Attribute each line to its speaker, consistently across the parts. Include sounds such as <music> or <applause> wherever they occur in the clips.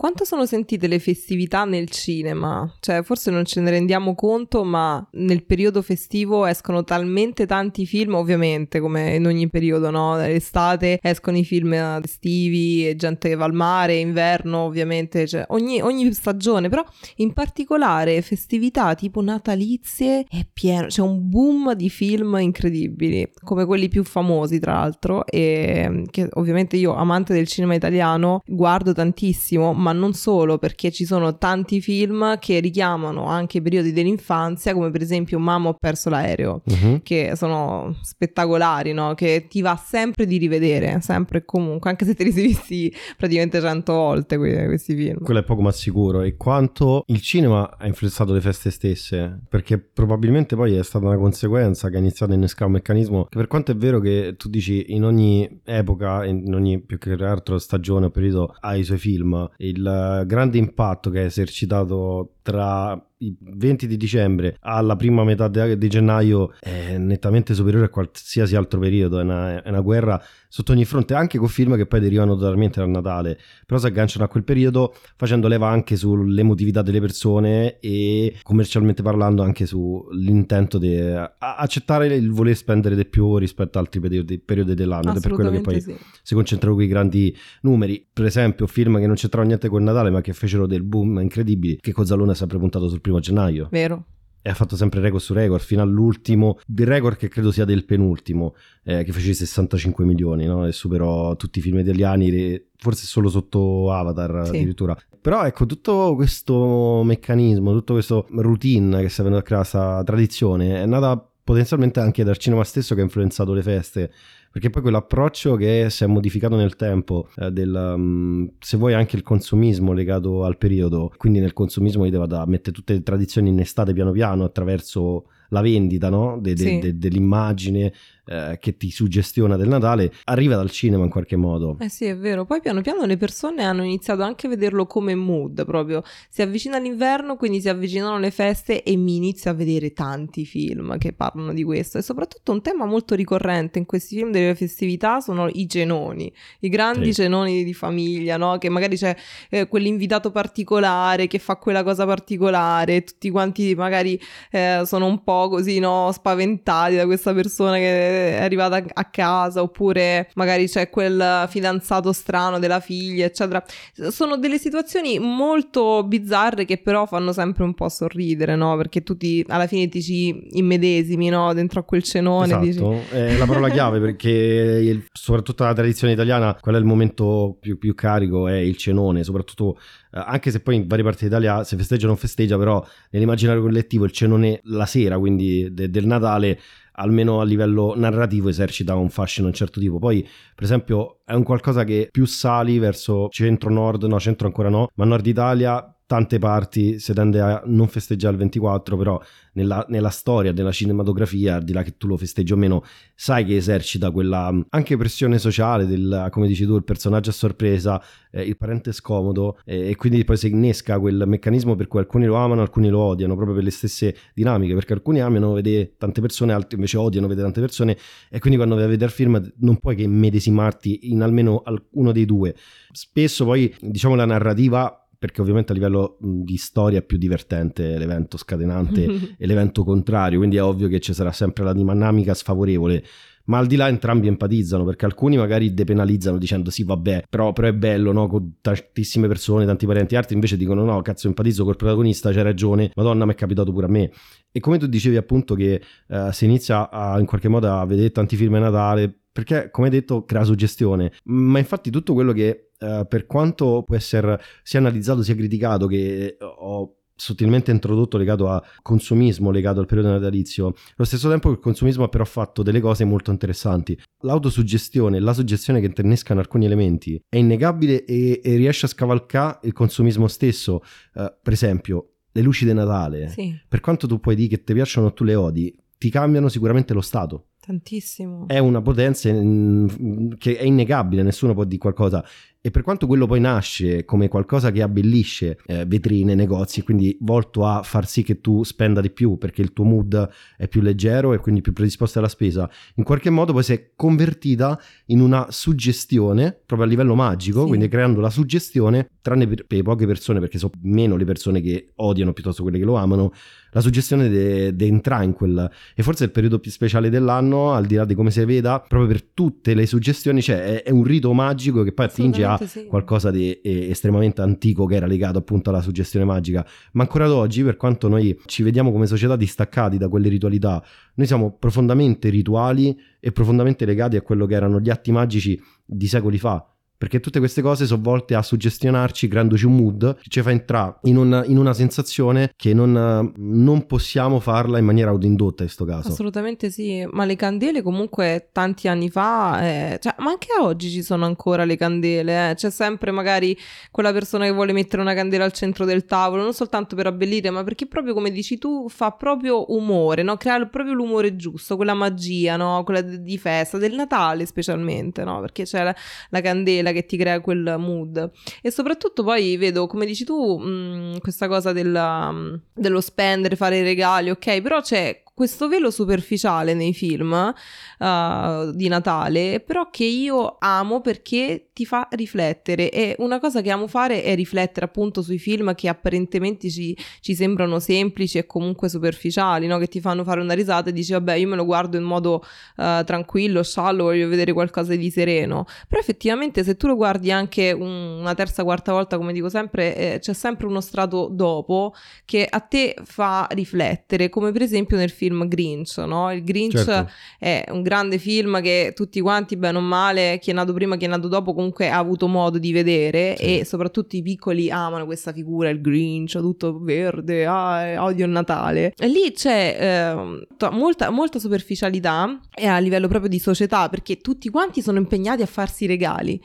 Speaker 1: Quanto sono sentite le festività nel cinema? Cioè, forse non ce ne rendiamo conto, ma nel periodo festivo escono talmente tanti film, ovviamente, come in ogni periodo, no? L'estate escono i film estivi, gente che va al mare, inverno, ovviamente, cioè ogni, ogni stagione, però in particolare festività tipo natalizie è pieno, c'è un boom di film incredibili, come quelli più famosi, tra l'altro, e che ovviamente io, amante del cinema italiano, guardo tantissimo, ma ma non solo, perché ci sono tanti film che richiamano anche i periodi dell'infanzia, come per esempio Mamma ho perso l'aereo, uh-huh. che sono spettacolari, no? Che ti va sempre di rivedere, sempre e comunque, anche se te li sei visti praticamente cento volte que- questi film.
Speaker 2: Quello è poco ma sicuro. E quanto il cinema ha influenzato le feste stesse, perché probabilmente poi è stata una conseguenza che ha iniziato a innescare un meccanismo che per quanto è vero che tu dici in ogni epoca, in ogni più che altro stagione o periodo ha i suoi film, il il grande impatto che ha esercitato tra il 20 di dicembre alla prima metà di gennaio è nettamente superiore a qualsiasi altro periodo, è una, è una, guerra sotto ogni fronte, anche con film che poi derivano totalmente dal Natale, però si agganciano a quel periodo facendo leva anche sull'emotività delle persone e commercialmente parlando anche sull'intento di accettare il voler spendere di più rispetto ad altri periodi, periodi dell'anno, ed è per quello che poi sì. si concentrano quei grandi numeri, per esempio film che non c'entravano niente con Natale ma che fecero del boom incredibili, che Cozzalone sempre puntato sul primo gennaio.
Speaker 1: Vero
Speaker 2: e ha fatto sempre record su record fino all'ultimo il record che credo sia del penultimo eh, che fece 65 milioni no? e superò tutti i film italiani forse solo sotto Avatar sì. addirittura però ecco tutto questo meccanismo tutto questo routine che sta venendo a creare questa tradizione è nata potenzialmente anche dal cinema stesso che ha influenzato le feste perché poi quell'approccio che si è modificato nel tempo, eh, del, um, se vuoi anche il consumismo legato al periodo, quindi nel consumismo gli da mettere tutte le tradizioni in estate piano piano attraverso la vendita no? de, de, sì. de, dell'immagine eh, che ti suggestiona del Natale arriva dal cinema in qualche modo.
Speaker 1: Eh sì, è vero. Poi piano piano le persone hanno iniziato anche a vederlo come mood proprio. Si avvicina l'inverno, quindi si avvicinano le feste e mi inizio a vedere tanti film che parlano di questo. E soprattutto un tema molto ricorrente in questi film delle festività sono i cenoni, i grandi sì. cenoni di famiglia, no? Che magari c'è eh, quell'invitato particolare che fa quella cosa particolare, tutti quanti magari eh, sono un po' così, no? Spaventati da questa persona che è arrivata a casa oppure magari c'è quel fidanzato strano della figlia, eccetera. Sono delle situazioni molto bizzarre che però fanno sempre un po' sorridere, no? Perché tutti alla fine ti ci immedesimi, no? Dentro a quel cenone.
Speaker 2: Esatto,
Speaker 1: dici...
Speaker 2: è la parola chiave perché soprattutto nella tradizione italiana qual è il momento più, più carico è il cenone, soprattutto eh, anche se poi in varie parti d'Italia se festeggia o non festeggia, però nell'immaginario collettivo il cenone la sera, quindi de- del Natale, almeno a livello narrativo esercita un fascino di un certo tipo. Poi, per esempio, è un qualcosa che più sali verso centro-nord, no, centro ancora no, ma nord Italia tante parti si tende a non festeggiare il 24, però nella, nella, storia della cinematografia, al di là che tu lo festeggi o meno, sai che esercita quella anche pressione sociale del, come dici tu, il personaggio a sorpresa, eh, il parente scomodo eh, e quindi poi si innesca quel meccanismo per cui alcuni lo amano, alcuni lo odiano, proprio per le stesse dinamiche, perché alcuni amano vedere tante persone, altri invece odiano vedere tante persone e quindi quando vai a vedere il film non puoi che medesimarti in almeno uno dei due. Spesso poi, diciamo, la narrativa perché ovviamente a livello di storia è più divertente l'evento scatenante <laughs> e l'evento contrario, quindi è ovvio che ci sarà sempre la dinamica sfavorevole. Ma al di là entrambi empatizzano perché alcuni magari depenalizzano dicendo sì vabbè però, però è bello no? con tantissime persone, tanti parenti, altri invece dicono no cazzo empatizzo col protagonista, c'è ragione, madonna mi è capitato pure a me. E come tu dicevi appunto che uh, si inizia a, in qualche modo a vedere tanti film a Natale perché come detto crea suggestione, ma infatti tutto quello che uh, per quanto può essere sia analizzato sia criticato, che ho sottilmente introdotto legato a consumismo, legato al periodo natalizio, allo stesso tempo il consumismo ha però fatto delle cose molto interessanti. L'autosuggestione, la suggestione che internescano alcuni elementi è innegabile e, e riesce a scavalcare il consumismo stesso. Uh, per esempio, le luci di Natale,
Speaker 1: sì.
Speaker 2: per quanto tu puoi dire che ti piacciono o tu le odi, ti cambiano sicuramente lo stato
Speaker 1: Tantissimo.
Speaker 2: È una potenza che è innegabile, nessuno può dire qualcosa. E per quanto quello poi nasce come qualcosa che abbellisce eh, vetrine, negozi, quindi volto a far sì che tu spenda di più perché il tuo mood è più leggero e quindi più predisposto alla spesa, in qualche modo poi si è convertita in una suggestione proprio a livello magico, sì. quindi creando la suggestione, tranne per, per poche persone, perché sono meno le persone che odiano piuttosto quelle che lo amano, la suggestione di entrare in quel... E forse è il periodo più speciale dell'anno, al di là di come si veda, proprio per tutte le suggestioni, cioè è, è un rito magico che poi attinge a sì. qualcosa di eh, estremamente antico che era legato appunto alla suggestione magica. Ma ancora ad oggi, per quanto noi ci vediamo come società distaccati da quelle ritualità, noi siamo profondamente rituali e profondamente legati a quello che erano gli atti magici di secoli fa perché tutte queste cose sono volte a suggestionarci, creandoci un mood che ci fa entrare in, un, in una sensazione che non, non, possiamo farla in maniera autoindotta in questo caso.
Speaker 1: Assolutamente sì, ma le candele comunque tanti anni fa, eh, cioè, ma anche oggi ci sono ancora le candele, eh. c'è sempre magari quella persona che vuole mettere una candela al centro del tavolo, non soltanto per abbellire, ma perché proprio come dici tu fa proprio umore, no? crea proprio l'umore giusto, quella magia, no? quella di festa, del Natale specialmente, no? perché c'è la, la candela quella che ti crea quel mood. E soprattutto poi vedo, come dici tu, mh, mm, questa cosa della, mm, dello spendere, fare i regali, ok, però c'è questo velo superficiale nei film uh, di Natale, però che io amo perché ti fa riflettere e una cosa che amo fare è riflettere appunto sui film che apparentemente ci, ci sembrano semplici e comunque superficiali, no? che ti fanno fare una risata e dici vabbè io me lo guardo in modo uh, tranquillo, sciallo, voglio vedere qualcosa di sereno, però effettivamente se tu lo guardi anche un, una terza, quarta volta come dico sempre, eh, c'è sempre uno strato dopo che a te fa riflettere, come per esempio nel film Grinch, no? Il Grinch certo. è un grande film che tutti quanti, bene o male, chi è nato prima, chi è nato dopo, comunque ha avuto modo di vedere sì. e soprattutto i piccoli amano questa figura, il Grinch, tutto verde, ah, odio il Natale. E lì c'è eh, molta, molta superficialità e a livello proprio di società perché tutti quanti sono impegnati a farsi regali.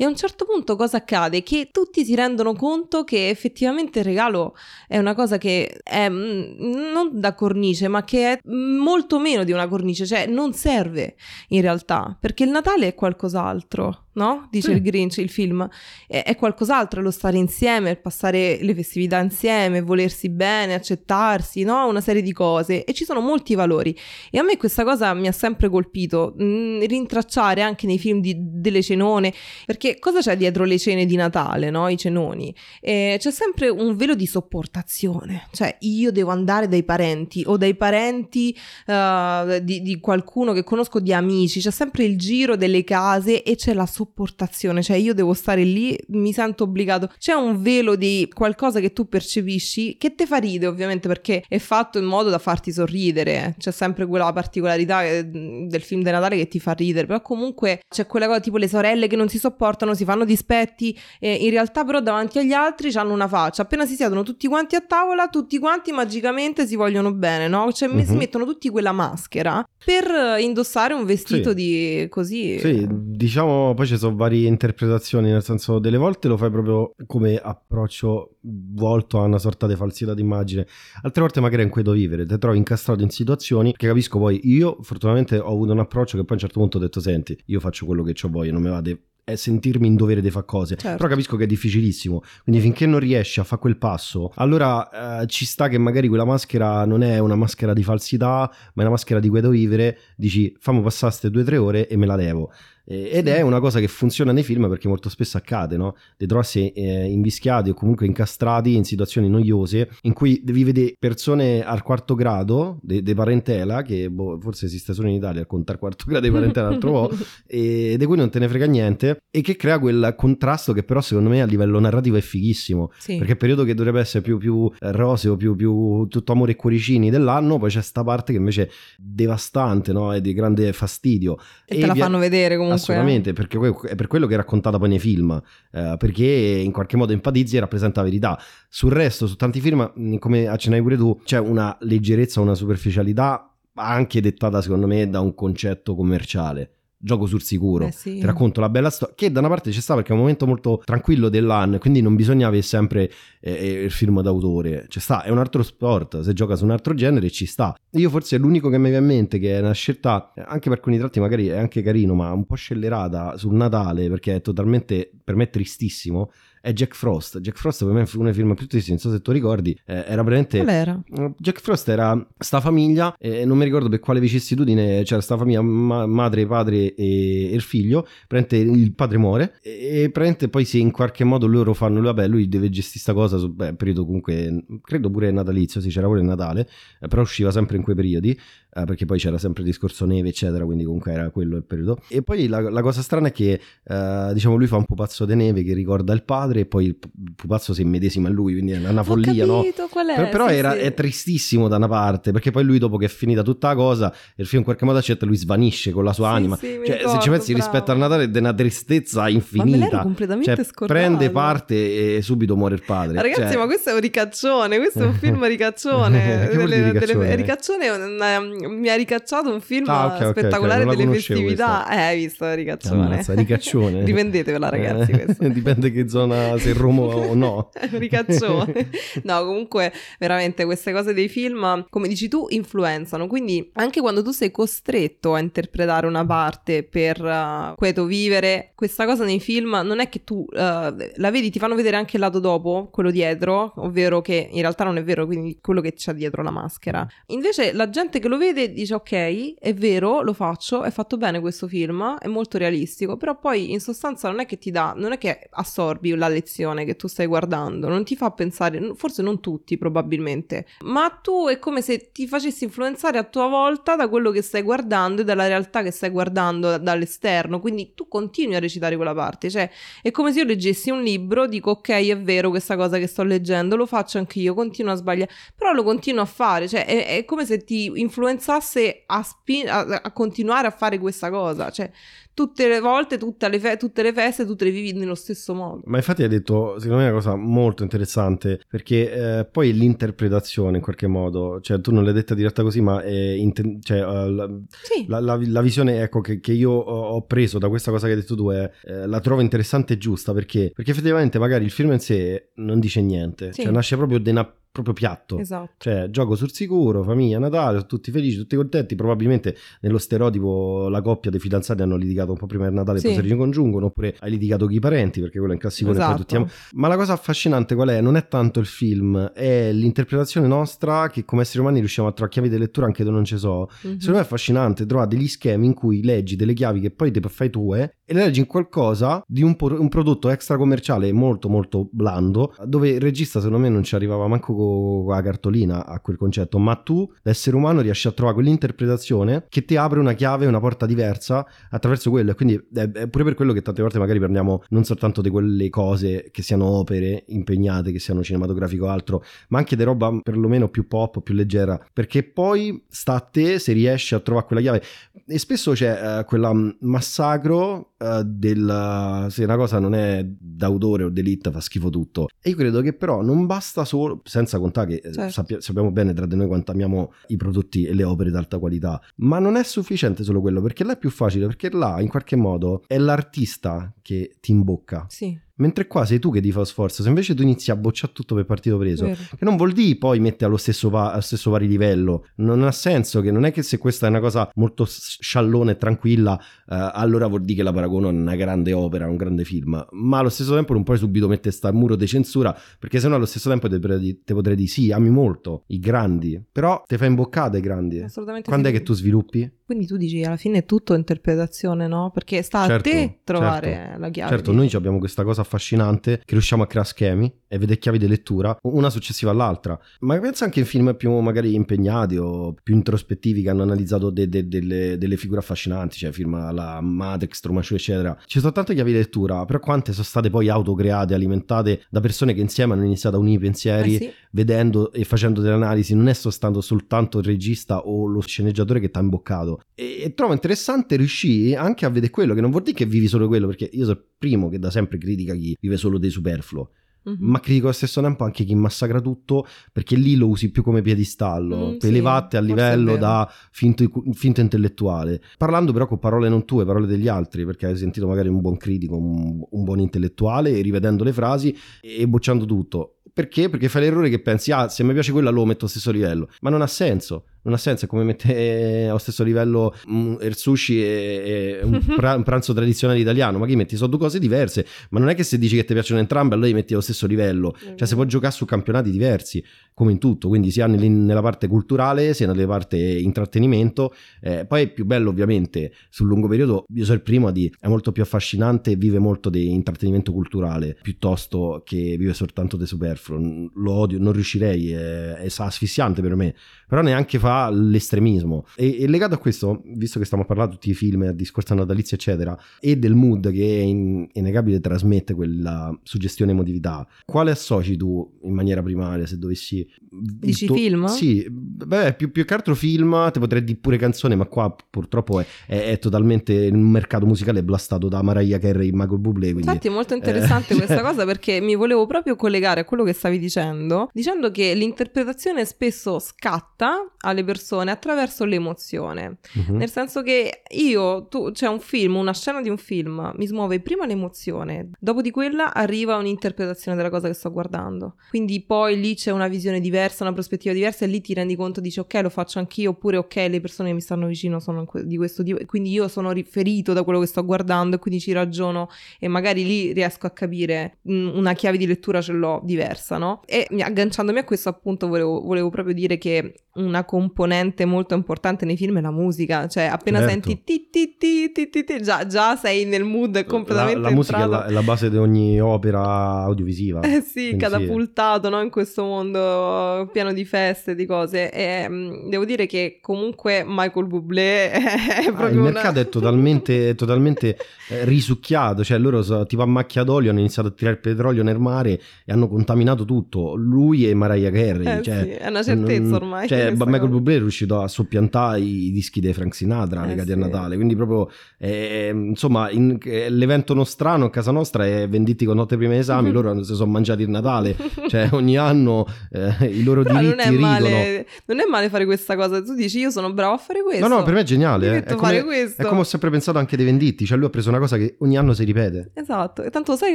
Speaker 1: E a un certo punto cosa accade? Che tutti si rendono conto che effettivamente il regalo è una cosa che è mm, non da cornice, ma che è molto meno di una cornice, cioè non serve in realtà, perché il Natale è qualcos'altro no? Dice sì. il Grinch, il film. È, è, qualcos'altro, lo stare insieme, passare le festività insieme, volersi bene, accettarsi, no? Una serie di cose. E ci sono molti valori. E a me questa cosa mi ha sempre colpito, mh, mm, rintracciare anche nei film di, delle cenone, perché cosa c'è dietro le cene di Natale, no? I cenoni? E c'è sempre un velo di sopportazione, cioè io devo andare dai parenti o dai parenti uh, di, di qualcuno che conosco, di amici, c'è sempre il giro delle case e c'è la sopportazione sopportazione, cioè io devo stare lì, mi sento obbligato. C'è un velo di qualcosa che tu percepisci che te fa ridere ovviamente perché è fatto in modo da farti sorridere, c'è sempre quella particolarità eh, del film di Natale che ti fa ridere, però comunque c'è quella cosa tipo le sorelle che non si sopportano, si fanno dispetti, e in realtà però davanti agli altri hanno una faccia, appena si siedono tutti quanti a tavola, tutti quanti magicamente si vogliono bene, no? Cioè uh-huh. si mettono tutti quella maschera per indossare un vestito sì. di così.
Speaker 2: Sì, diciamo poi ci sono varie interpretazioni, nel senso delle volte lo fai proprio come approccio volto a una sorta di falsità d'immagine, altre volte magari è in quedo vivere, ti trovi incastrato in situazioni che capisco poi io fortunatamente ho avuto un approccio che poi a un certo punto ho detto senti, io faccio quello che ho voglia, non mi va di sentirmi in dovere di fare cose. Certo. Però capisco che è difficilissimo. Quindi finché non riesci a fare quel passo, allora eh, ci sta che magari quella maschera non è una maschera di falsità, ma è una maschera di guido vivere. Dici, fammi passare queste due o tre ore e me la levo. Ed è una cosa che funziona nei film perché molto spesso accade, no? Di trovarsi eh, invischiati o comunque incastrati in situazioni noiose in cui devi vedere persone al quarto grado di parentela, che boh, forse esiste solo in Italia, contare quarto grado di parentela altro po', <laughs> e di cui non te ne frega niente, e che crea quel contrasto che però secondo me a livello narrativo è fighissimo. Sì. Perché il periodo che dovrebbe essere più, più roseo, più, più tutto amore e cuoricini dell'anno, poi c'è sta parte che invece è devastante, no? È di grande fastidio.
Speaker 1: E, e te la fanno vedere comunque
Speaker 2: assolutamente, perché è per quello che è raccontata poi nei film, eh, perché in qualche modo empatizzi e rappresenta la verità. Sul resto, su tanti film, mm, come accennavi pure tu, c'è una leggerezza, una superficialità anche dettata secondo me da un concetto commerciale gioco sul sicuro.
Speaker 1: Eh sì.
Speaker 2: Ti racconto la bella storia, che da una parte ci sta perché è un momento molto tranquillo dell'anno, quindi non bisogna avere sempre eh, il film d'autore. Ci sta, è un altro sport, se gioca su un altro genere ci sta. Io forse è l'unico che mi viene in mente che è una scelta, anche per alcuni tratti magari è anche carino, ma un po' scellerata sul Natale, perché è totalmente, per me, tristissimo è Jack Frost. Jack Frost per me fu dei film più tristi, non so se tu ricordi, eh, era veramente...
Speaker 1: Qual era?
Speaker 2: Jack Frost era sta famiglia, e non mi ricordo per quale vicissitudine, c'era sta famiglia, ma- madre, padre e, e il figlio, praticamente il padre muore e, e praticamente poi se in qualche modo loro fanno, vabbè lui deve gestire sta cosa, su, beh, periodo comunque, credo pure natalizio, sì c'era pure il Natale, eh, però usciva sempre in quei periodi, eh, perché poi c'era sempre il discorso neve eccetera, quindi comunque era quello il periodo. E poi la, la cosa strana è che eh, diciamo lui fa un pupazzo di neve che ricorda il padre e poi il pu- pupazzo si immedesima a lui, quindi è una follia,
Speaker 1: Ho
Speaker 2: no?
Speaker 1: capito qual è.
Speaker 2: Per- però
Speaker 1: sì,
Speaker 2: era,
Speaker 1: sì.
Speaker 2: è tristissimo da una parte, perché poi lui dopo che è finita tutta la cosa, il film in qualche modo accetta, lui svanisce con la sua
Speaker 1: Sì,
Speaker 2: anima. cioè, se
Speaker 1: ricordo,
Speaker 2: ci pensi
Speaker 1: bravo.
Speaker 2: rispetto al Natale è una tristezza infinita.
Speaker 1: completamente
Speaker 2: Cioè,
Speaker 1: scordato.
Speaker 2: prende parte e subito muore il padre.
Speaker 1: Ragazzi,
Speaker 2: Cioè,
Speaker 1: ma questo è un ricaccione, questo è un film <laughs> ricaccione. Delle-
Speaker 2: ricaccione?
Speaker 1: delle- ricaccione è una- mi ha ricacciato un film
Speaker 2: Ah, ok, ok, ok,
Speaker 1: spettacolare
Speaker 2: non la
Speaker 1: delle festività. Eh, hai visto ricaccione?
Speaker 2: Ammazza, ricaccione. <laughs>
Speaker 1: Rivendetevela, ragazzi.
Speaker 2: Eh. <laughs> Dipende che zona, se Roma o no. <laughs>
Speaker 1: Ricaccione. No, comunque, veramente queste cose dei film, come dici tu, influenzano. Quindi, anche quando tu sei costretto a interpretare una parte per uh, quieto vivere, questa cosa nei film non è che tu uh, la vedi, ti fanno vedere anche il lato dopo, quello dietro, ovvero che in realtà non è vero, quindi quello che c'è dietro la maschera. Invece, la gente che lo vede dice: Ok, è vero, lo faccio, è fatto bene questo film, è molto realistico, però poi in sostanza non è che ti dà, non è che assorbi la lezione che tu stai guardando, non ti fa pensare, forse non tutti probabilmente, ma tu è come se ti facessi influenzare a tua volta da quello che stai guardando e dalla realtà che stai guardando dall'esterno, quindi tu continui a recitare quella parte, cioè è come se io leggessi un libro, dico ok è vero questa cosa che sto leggendo, lo faccio anch'io, continuo a sbagliare, però lo continuo a fare, cioè è, è come se ti influenzasse a, spin- a, a continuare a fare questa cosa, cioè tutte le volte, tutte le, fe- tutte le feste, tu te le vivi nello stesso modo.
Speaker 2: Ma infatti hai detto, secondo me è una cosa molto interessante, perché eh, poi l'interpretazione in qualche modo, cioè tu non l'hai detta diretta così, ma è inten- cioè, eh, la,
Speaker 1: Sì,
Speaker 2: la, la- la visione ecco, che, che io ho, preso da questa cosa che hai detto tu è, eh, la trovo interessante e giusta, perché, perché effettivamente magari il film in sé non dice niente,
Speaker 1: Sì.
Speaker 2: cioè nasce proprio, de una- proprio piatto.
Speaker 1: esatto.
Speaker 2: Cioè, gioco sul sicuro, famiglia, Natale, tutti felici, tutti contenti. Probabilmente nello stereotipo la coppia dei fidanzati hanno litigato un po' prima del Natale e
Speaker 1: Sì.
Speaker 2: poi si ricongiungono, oppure hai litigato con i parenti, perché quello è un classicone
Speaker 1: Esatto.
Speaker 2: tutti amo- Ma la cosa affascinante qual è? Non è tanto il film, è l'interpretazione nostra che come esseri umani riusciamo a trovare chiavi di lettura anche dove non ci so.
Speaker 1: Mhm.
Speaker 2: Secondo me è affascinante trovare degli schemi in cui leggi delle chiavi che poi te fai tue e le leggi in qualcosa di un, por- un prodotto extra commerciale molto molto blando dove il regista secondo me non ci arrivava manco con la cartolina a quel concetto ma tu da essere umano riesci a trovare quell'interpretazione che ti apre una chiave una porta diversa attraverso quello. E quindi è, pure per quello che tante volte magari prendiamo non soltanto di quelle cose che siano opere impegnate che siano cinematografico o altro ma anche di roba perlomeno più pop più leggera perché poi sta a te se riesci a trovare quella chiave. E spesso c'è eh, quella mm, massacro eh, del se una cosa non è d'autore o d'elite fa schifo tutto. E io credo che però non basta solo senza contare che eh,
Speaker 1: Certo.
Speaker 2: sappia- sappiamo bene tra di noi quanto amiamo i prodotti e le opere d'alta qualità ma non è sufficiente solo quello perché là è più facile perché là in qualche modo è l'artista che ti imbocca.
Speaker 1: Sì,
Speaker 2: mentre qua sei tu che ti fa sforzo se invece tu inizi a bocciare tutto per partito preso
Speaker 1: vero.
Speaker 2: che non vuol dire poi mette allo stesso, pa- allo stesso pari livello. Non ha senso che non è che se questa è una cosa molto s- sciallona e tranquilla, eh, allora vuol dire che la paragono a una grande opera, a un grande film. Ma allo stesso tempo non puoi subito mettere sta muro di censura, perché sennò allo stesso tempo te, potrei- te potrei dire sì, ami molto i grandi, però te fai imboccate i grandi.
Speaker 1: Assolutamente
Speaker 2: Quando è
Speaker 1: sì.
Speaker 2: che tu sviluppi?
Speaker 1: Quindi tu dici alla fine è tutto interpretazione, no? Perché sta
Speaker 2: Certo,
Speaker 1: a te trovare
Speaker 2: certo.
Speaker 1: la chiave.
Speaker 2: Certo,
Speaker 1: di-
Speaker 2: noi abbiamo questa cosa affascinante che riusciamo a creare schemi e vedere chiavi di lettura, una successiva all'altra. Ma pensa anche in film più magari impegnati o più introspettivi che hanno analizzato de- de- delle, delle figure affascinanti, cioè film alla Matrix, Truman Show, eccetera. Ci sono tante chiavi di lettura, però quante sono state poi autocreate, alimentate da persone che insieme hanno iniziato a unire i pensieri
Speaker 1: Eh sì,
Speaker 2: vedendo e facendo delle analisi, non è soltanto soltanto il regista o lo sceneggiatore che ti ha imboccato. E, e trovo interessante riuscire anche a vedere quello, che non vuol dire che vivi solo quello, perché io sono il primo che da sempre critica chi vive solo dei superfluo. mm-hmm. ma critico allo stesso tempo anche chi massacra tutto perché lì lo usi più come piedistallo, mm, per sì, elevarti a livello da finto, finto, intellettuale. Parlando però con parole non tue, parole degli altri, perché hai sentito magari un buon critico, un, un buon intellettuale, rivedendo le frasi e bocciando tutto. Perché? Perché fai l'errore che pensi, ah, se mi piace quella lo metto allo stesso livello. Ma non ha senso non ha senso, è come mettere <laughs> allo stesso livello um, il sushi e, e un, <laughs> pra- un, pranzo tradizionale italiano, ma che metti? Sono due cose diverse, ma non è che se dici che ti piacciono entrambe allora li metti allo stesso livello, cioè si può giocare su campionati diversi, come in tutto, quindi sia nel, nella parte culturale sia nella parte intrattenimento, eh, poi è più bello ovviamente sul lungo periodo, io sono il primo a dire, è molto più affascinante, vive molto di intrattenimento culturale piuttosto che vive soltanto di superfluo, lo odio, non riuscirei, è, è asfissiante per me, però neanche fa fa l'estremismo. E, e, legato a questo, visto che stiamo parlando di tutti i film, discorso natalizio, eccetera, e del mood che è in, innegabile trasmette quella suggestione emotività, quale associ tu in maniera primaria se dovessi...
Speaker 1: Dici tu, film?
Speaker 2: Sì, beh, più, più, che altro film, ti potrei dire pure canzone, ma qua purtroppo è, è, è totalmente il mercato musicale blastato da Mariah Carey e Michael Bublé. Quindi,
Speaker 1: Infatti è molto interessante eh, <laughs> questa cioè cosa perché mi volevo proprio collegare a quello che stavi dicendo, dicendo che l'interpretazione spesso scatta alle alle persone attraverso l'emozione. Uh-huh. Nel senso che io, tu, c'è un film, una scena di un film, mi smuove prima l'emozione, dopo di quella arriva un'interpretazione della cosa che sto guardando. Quindi poi lì c'è una visione diversa, una prospettiva diversa e lì ti rendi conto, dici ok, lo faccio anch'io, oppure ok, le persone che mi stanno vicino sono di questo tipo, quindi io sono riferito da quello che sto guardando e quindi ci ragiono e magari lì riesco a capire mm, una chiave di lettura ce l'ho diversa, no? E agganciandomi a questo appunto volevo, volevo proprio dire che una componente molto importante nei film è la musica, cioè appena certo. senti ti ti ti ti ti, ti già, già, sei nel mood completamente
Speaker 2: La, la musica è la, è la, base di ogni opera audiovisiva.
Speaker 1: Eh sì, catapultato sì. No? in questo mondo pieno di feste, di cose e um, devo dire che comunque Michael Bublé <laughs> è proprio ah,
Speaker 2: Il
Speaker 1: una...
Speaker 2: mercato è totalmente, totalmente eh, risucchiato, cioè loro so, tipo a macchia d'olio hanno iniziato a tirare il petrolio nel mare e hanno contaminato tutto, lui e Mariah Carey.
Speaker 1: Eh
Speaker 2: cioè,
Speaker 1: sì, è una certezza non, ormai.
Speaker 2: Cioè, Michael Bublé è riuscito a soppiantare i dischi di Frank Sinatra eh, legati sì. a Natale, quindi proprio eh, insomma in, l'evento nostrano a casa nostra è venditi con notte prime esami, loro si sono mangiati il Natale, <laughs> cioè ogni anno eh, i loro Però diritti non è,
Speaker 1: male, non è male fare questa cosa, tu dici io sono bravo a fare questo.
Speaker 2: No, no, per me è geniale, eh. è, come, è come ho sempre pensato anche dei venditti, cioè lui ha preso una cosa che ogni anno si ripete.
Speaker 1: Esatto, e tanto sai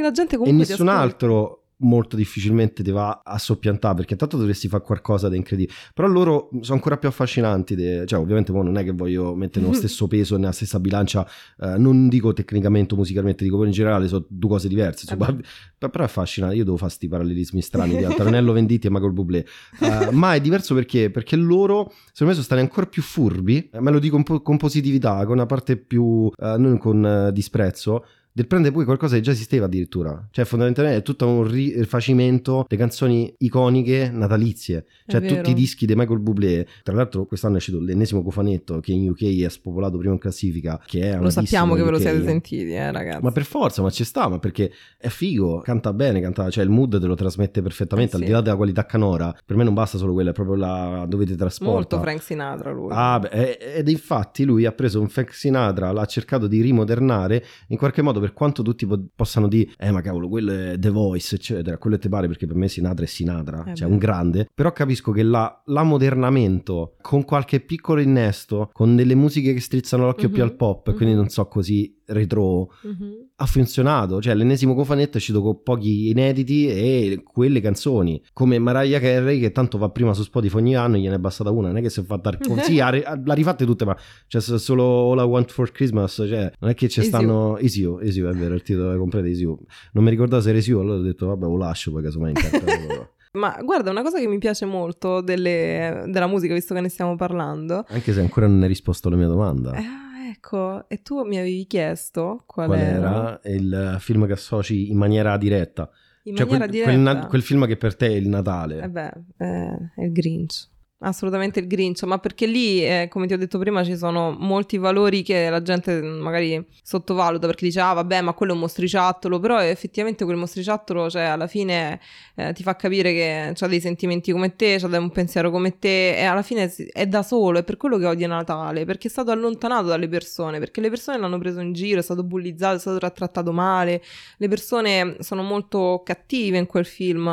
Speaker 1: la gente comunque
Speaker 2: E nessun altro molto difficilmente ti va a soppiantare perché intanto dovresti fare qualcosa di incredibile. Però loro sono ancora più affascinanti de... cioè ovviamente non è che voglio mettere nello <laughs> stesso peso nella stessa bilancia eh, non dico tecnicamente o musicalmente dico in generale sono due cose diverse insomma, <laughs> eh però è affascinante io devo fare questi parallelismi strani di <laughs> Antonello Venditti e Michael Bublé uh, ma è diverso perché? Perché loro secondo me sono stati ancora più furbi me lo dico po- con positività con una parte più uh, non con disprezzo del prendere poi qualcosa che già esisteva addirittura. Cioè, fondamentalmente è tutto un rifacimento di canzoni iconiche natalizie. Cioè, tutti i dischi di Michael Bublé. Tra l'altro, quest'anno è uscito l'ennesimo cofanetto che in UK è spopolato prima in classifica. Che è
Speaker 1: lo sappiamo che ve lo siete sentiti, eh, ragazzi.
Speaker 2: Ma per forza, ma ci sta, ma perché è figo, canta bene, canta, cioè il mood te lo trasmette perfettamente, eh, al di là della qualità canora. Per me non basta solo quello, è proprio la dove ti trasporta.
Speaker 1: Molto Frank Sinatra lui.
Speaker 2: Ah, beh, ed infatti lui ha preso un Frank Sinatra, l'ha cercato di rimodernare in qualche modo per quanto tutti po- possano dire, eh ma cavolo, quello è The Voice, eccetera, quello te pare perché per me Sinatra è Sinatra, eh cioè beh. un grande, però capisco che la, l'ammodernamento con qualche piccolo innesto, con delle musiche che strizzano l'occhio mm-hmm. più al pop, mm-hmm. quindi non so così retro mm-hmm. ha funzionato cioè l'ennesimo cofanetto è uscito con pochi inediti e quelle canzoni come Mariah Carey che tanto va prima su Spotify ogni anno gliene è bastata una non è che si è fatta <laughs> sì, l'ha rifatte tutte ma c'è solo All I Want for Christmas cioè non è che ci stanno Easy You, Easy You è vero il titolo completo Easy You non mi ricordavo se era Easy You allora ho detto vabbè lo lascio poi casomai in <laughs>
Speaker 1: Ma guarda, una cosa che mi piace molto delle, della musica, visto che ne stiamo parlando.
Speaker 2: Anche se ancora non hai risposto alla mia domanda.
Speaker 1: Eh, Ecco, e tu mi avevi chiesto qual,
Speaker 2: qual
Speaker 1: era?
Speaker 2: era il film che associ in maniera diretta.
Speaker 1: In
Speaker 2: cioè
Speaker 1: maniera
Speaker 2: quel,
Speaker 1: diretta?
Speaker 2: Quel, quel, film che per te è il Natale.
Speaker 1: Eh beh, eh, è il Grinch. Assolutamente il Grinch, ma perché lì, eh, come ti ho detto prima, ci sono molti valori che la gente magari sottovaluta perché dice, ah vabbè, ma quello è un mostriciattolo, però effettivamente quel mostriciattolo, cioè, alla fine eh, ti fa capire che ha dei sentimenti come te, ha un pensiero come te e alla fine è da solo, è per quello che odia Natale, perché è stato allontanato dalle persone, perché le persone l'hanno preso in giro, è stato bullizzato, è stato trattato male, le persone sono molto cattive in quel film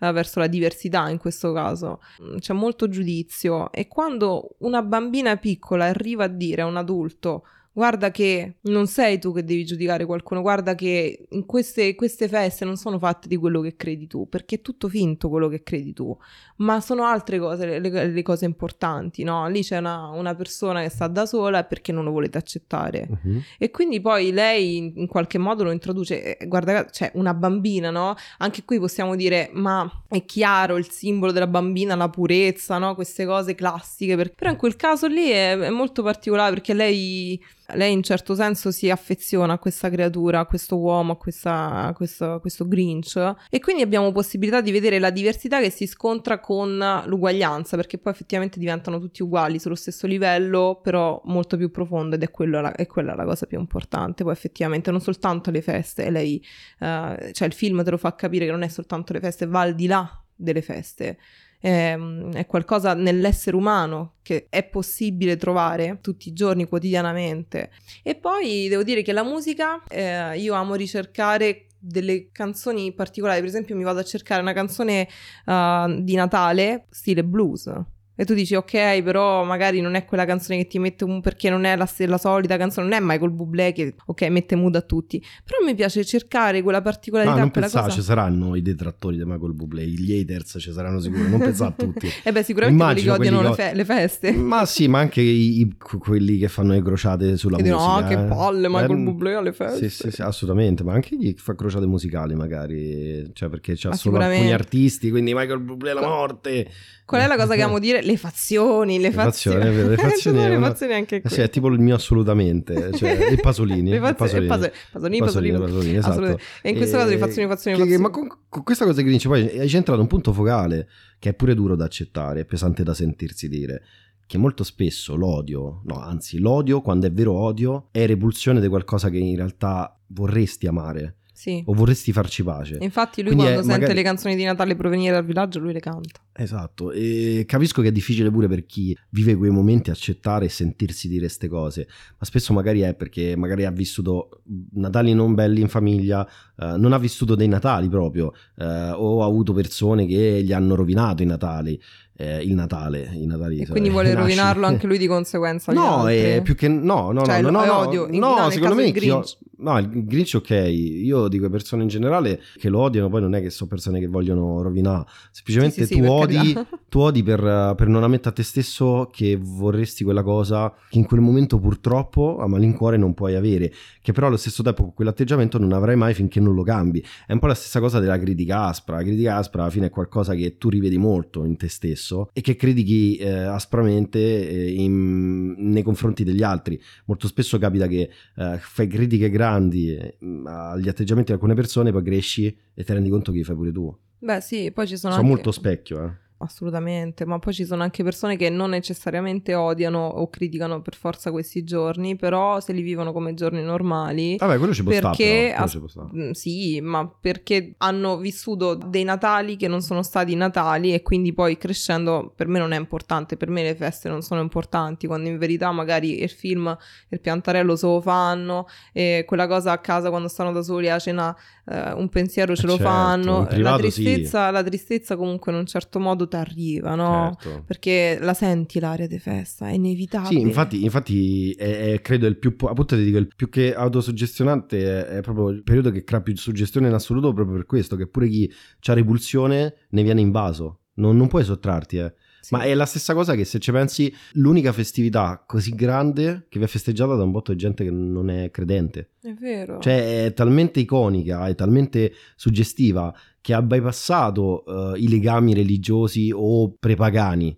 Speaker 1: eh, verso la diversità in questo caso, c'è molto giudizio giudizio e quando una bambina piccola arriva a dire a un adulto guarda che non sei tu che devi giudicare qualcuno, guarda che in queste, queste, feste non sono fatte di quello che credi tu, perché è tutto finto quello che credi tu, ma sono altre cose le, le cose importanti, no? Lì c'è una, una, persona che sta da sola perché non lo volete accettare. Uh-huh. E quindi poi lei in, in, qualche modo lo introduce, eh, guarda, c'è una bambina, no? Anche qui possiamo dire, ma è chiaro il simbolo della bambina, la purezza, no? Queste cose classiche, per... però in quel caso lì è, è molto particolare perché lei lei in certo senso si affeziona a questa creatura, a questo uomo, a, questa, a questo, a questo Grinch e quindi abbiamo possibilità di vedere la diversità che si scontra con l'uguaglianza perché poi effettivamente diventano tutti uguali sullo stesso livello però molto più profondo ed è, la, è quella la cosa più importante. Poi effettivamente non soltanto le feste lei, uh, cioè il film te lo fa capire che non è soltanto le feste va al di là delle feste è, ehm, è qualcosa nell'essere umano che è possibile trovare tutti i giorni, quotidianamente. E poi devo dire che la musica, eh, io amo ricercare delle canzoni particolari, per esempio mi vado a cercare una canzone uh, di Natale stile blues e tu dici, ok, però magari non è quella canzone che ti mette un... perché non è la, la solita canzone, non è Michael Bublé che, ok, mette mood a tutti. Però mi piace cercare quella particolarità.
Speaker 2: No, non pensare, cosa... ci saranno i detrattori di Michael Bublé, gli haters ci saranno sicuro, non pensare a tutti.
Speaker 1: e <laughs> eh beh, sicuramente Immagino quelli che odiano quelli le, fe- le, feste.
Speaker 2: Ma sì, ma anche i, i, quelli che fanno le crociate sulla
Speaker 1: e
Speaker 2: musica.
Speaker 1: No, ah, che eh. palle, Michael eh, Bublé alle feste.
Speaker 2: Sì, sì, sì, assolutamente, ma anche chi fa crociate musicali magari, cioè perché c'ha solo alcuni artisti, quindi Michael Bublé la morte.
Speaker 1: Qual è la cosa che amo dire? Le fazioni, le, le fazioni. fazioni.
Speaker 2: Le <laughs> fazioni,
Speaker 1: le
Speaker 2: una...
Speaker 1: fazioni anche qui.
Speaker 2: Eh sì, è tipo il mio assolutamente, cioè <laughs> i pasolini.
Speaker 1: le fazioni, pasolini. Pasolini, pasolini, pasolini, esatto. E in questo e... caso le fazioni, fazioni, fazioni.
Speaker 2: ma con, con, questa cosa che dici poi hai centrato un punto focale che è pure duro da accettare, è pesante da sentirsi dire che molto spesso l'odio, no, anzi l'odio quando è vero odio, è repulsione di qualcosa che in realtà vorresti amare.
Speaker 1: Sì.
Speaker 2: O vorresti farci pace.
Speaker 1: Infatti lui Quindi quando sente magari... le canzoni di Natale provenire dal villaggio, lui le canta.
Speaker 2: Esatto, e capisco che è difficile pure per chi vive quei momenti accettare e sentirsi dire queste cose, ma spesso magari è perché magari ha vissuto Natali non belli in famiglia, eh, non ha vissuto dei Natali proprio, eh, o ha avuto persone che gli hanno rovinato i Natali eh, il Natale. I Natali,
Speaker 1: e quindi <laughs> vuole rovinarlo anche lui di <laughs> conseguenza.
Speaker 2: No, è più che no, no,
Speaker 1: cioè,
Speaker 2: no, no, no,
Speaker 1: odio.
Speaker 2: no,
Speaker 1: no
Speaker 2: secondo me
Speaker 1: io,
Speaker 2: no, il Grinch ok, io dico persone in generale che lo odiano, poi non è che sono persone che vogliono rovinare, semplicemente sì, sì, tu, sì, odi, <laughs> tu odi per, per, non ammettere a te stesso che vorresti quella cosa che in quel momento purtroppo a malincuore non puoi avere, che però allo stesso tempo con quell'atteggiamento non avrai mai finché non lo cambi. È un po' la stessa cosa della critica aspra, la critica aspra alla fine è qualcosa che tu rivedi molto in te stesso stesso e che critichi eh, aspramente eh, in, nei confronti degli altri. Molto spesso capita che eh, fai critiche grandi eh, agli atteggiamenti di alcune persone, poi cresci e ti rendi conto che li fai pure tu.
Speaker 1: Beh sì, poi ci sono...
Speaker 2: Sono
Speaker 1: anche...
Speaker 2: molto specchio, eh
Speaker 1: assolutamente, ma poi ci sono anche persone che non necessariamente odiano o criticano per forza questi giorni, però se li vivono come giorni normali.
Speaker 2: Vabbè, quello ci può
Speaker 1: perché
Speaker 2: stare. As- stare.
Speaker 1: Mm, sì, ma perché hanno vissuto dei Natali che non sono stati Natali e quindi poi crescendo per me non è importante, per me le feste non sono importanti, quando in verità magari il film, il piantarello se lo fanno e quella cosa a casa quando stanno da soli a cena eh, un pensiero ce eh lo certo, fanno. La tristezza, sì. la tristezza comunque in un certo modo ti arriva, no? Certo. Perché la senti l'aria di festa, è inevitabile.
Speaker 2: Sì, infatti, infatti è, è, credo il più, appunto ti dico, il più che autosuggestionante è, è, proprio il periodo che crea più suggestione in assoluto proprio per questo, che pure chi ha repulsione ne viene invaso. Non, non puoi sottrarti, eh. Sì. Ma è la stessa cosa che se ci pensi, l'unica festività così grande che vi è festeggiata da un botto di gente che non è credente.
Speaker 1: È vero.
Speaker 2: Cioè è talmente iconica, è talmente suggestiva che ha bypassato uh, i legami religiosi o prepagani,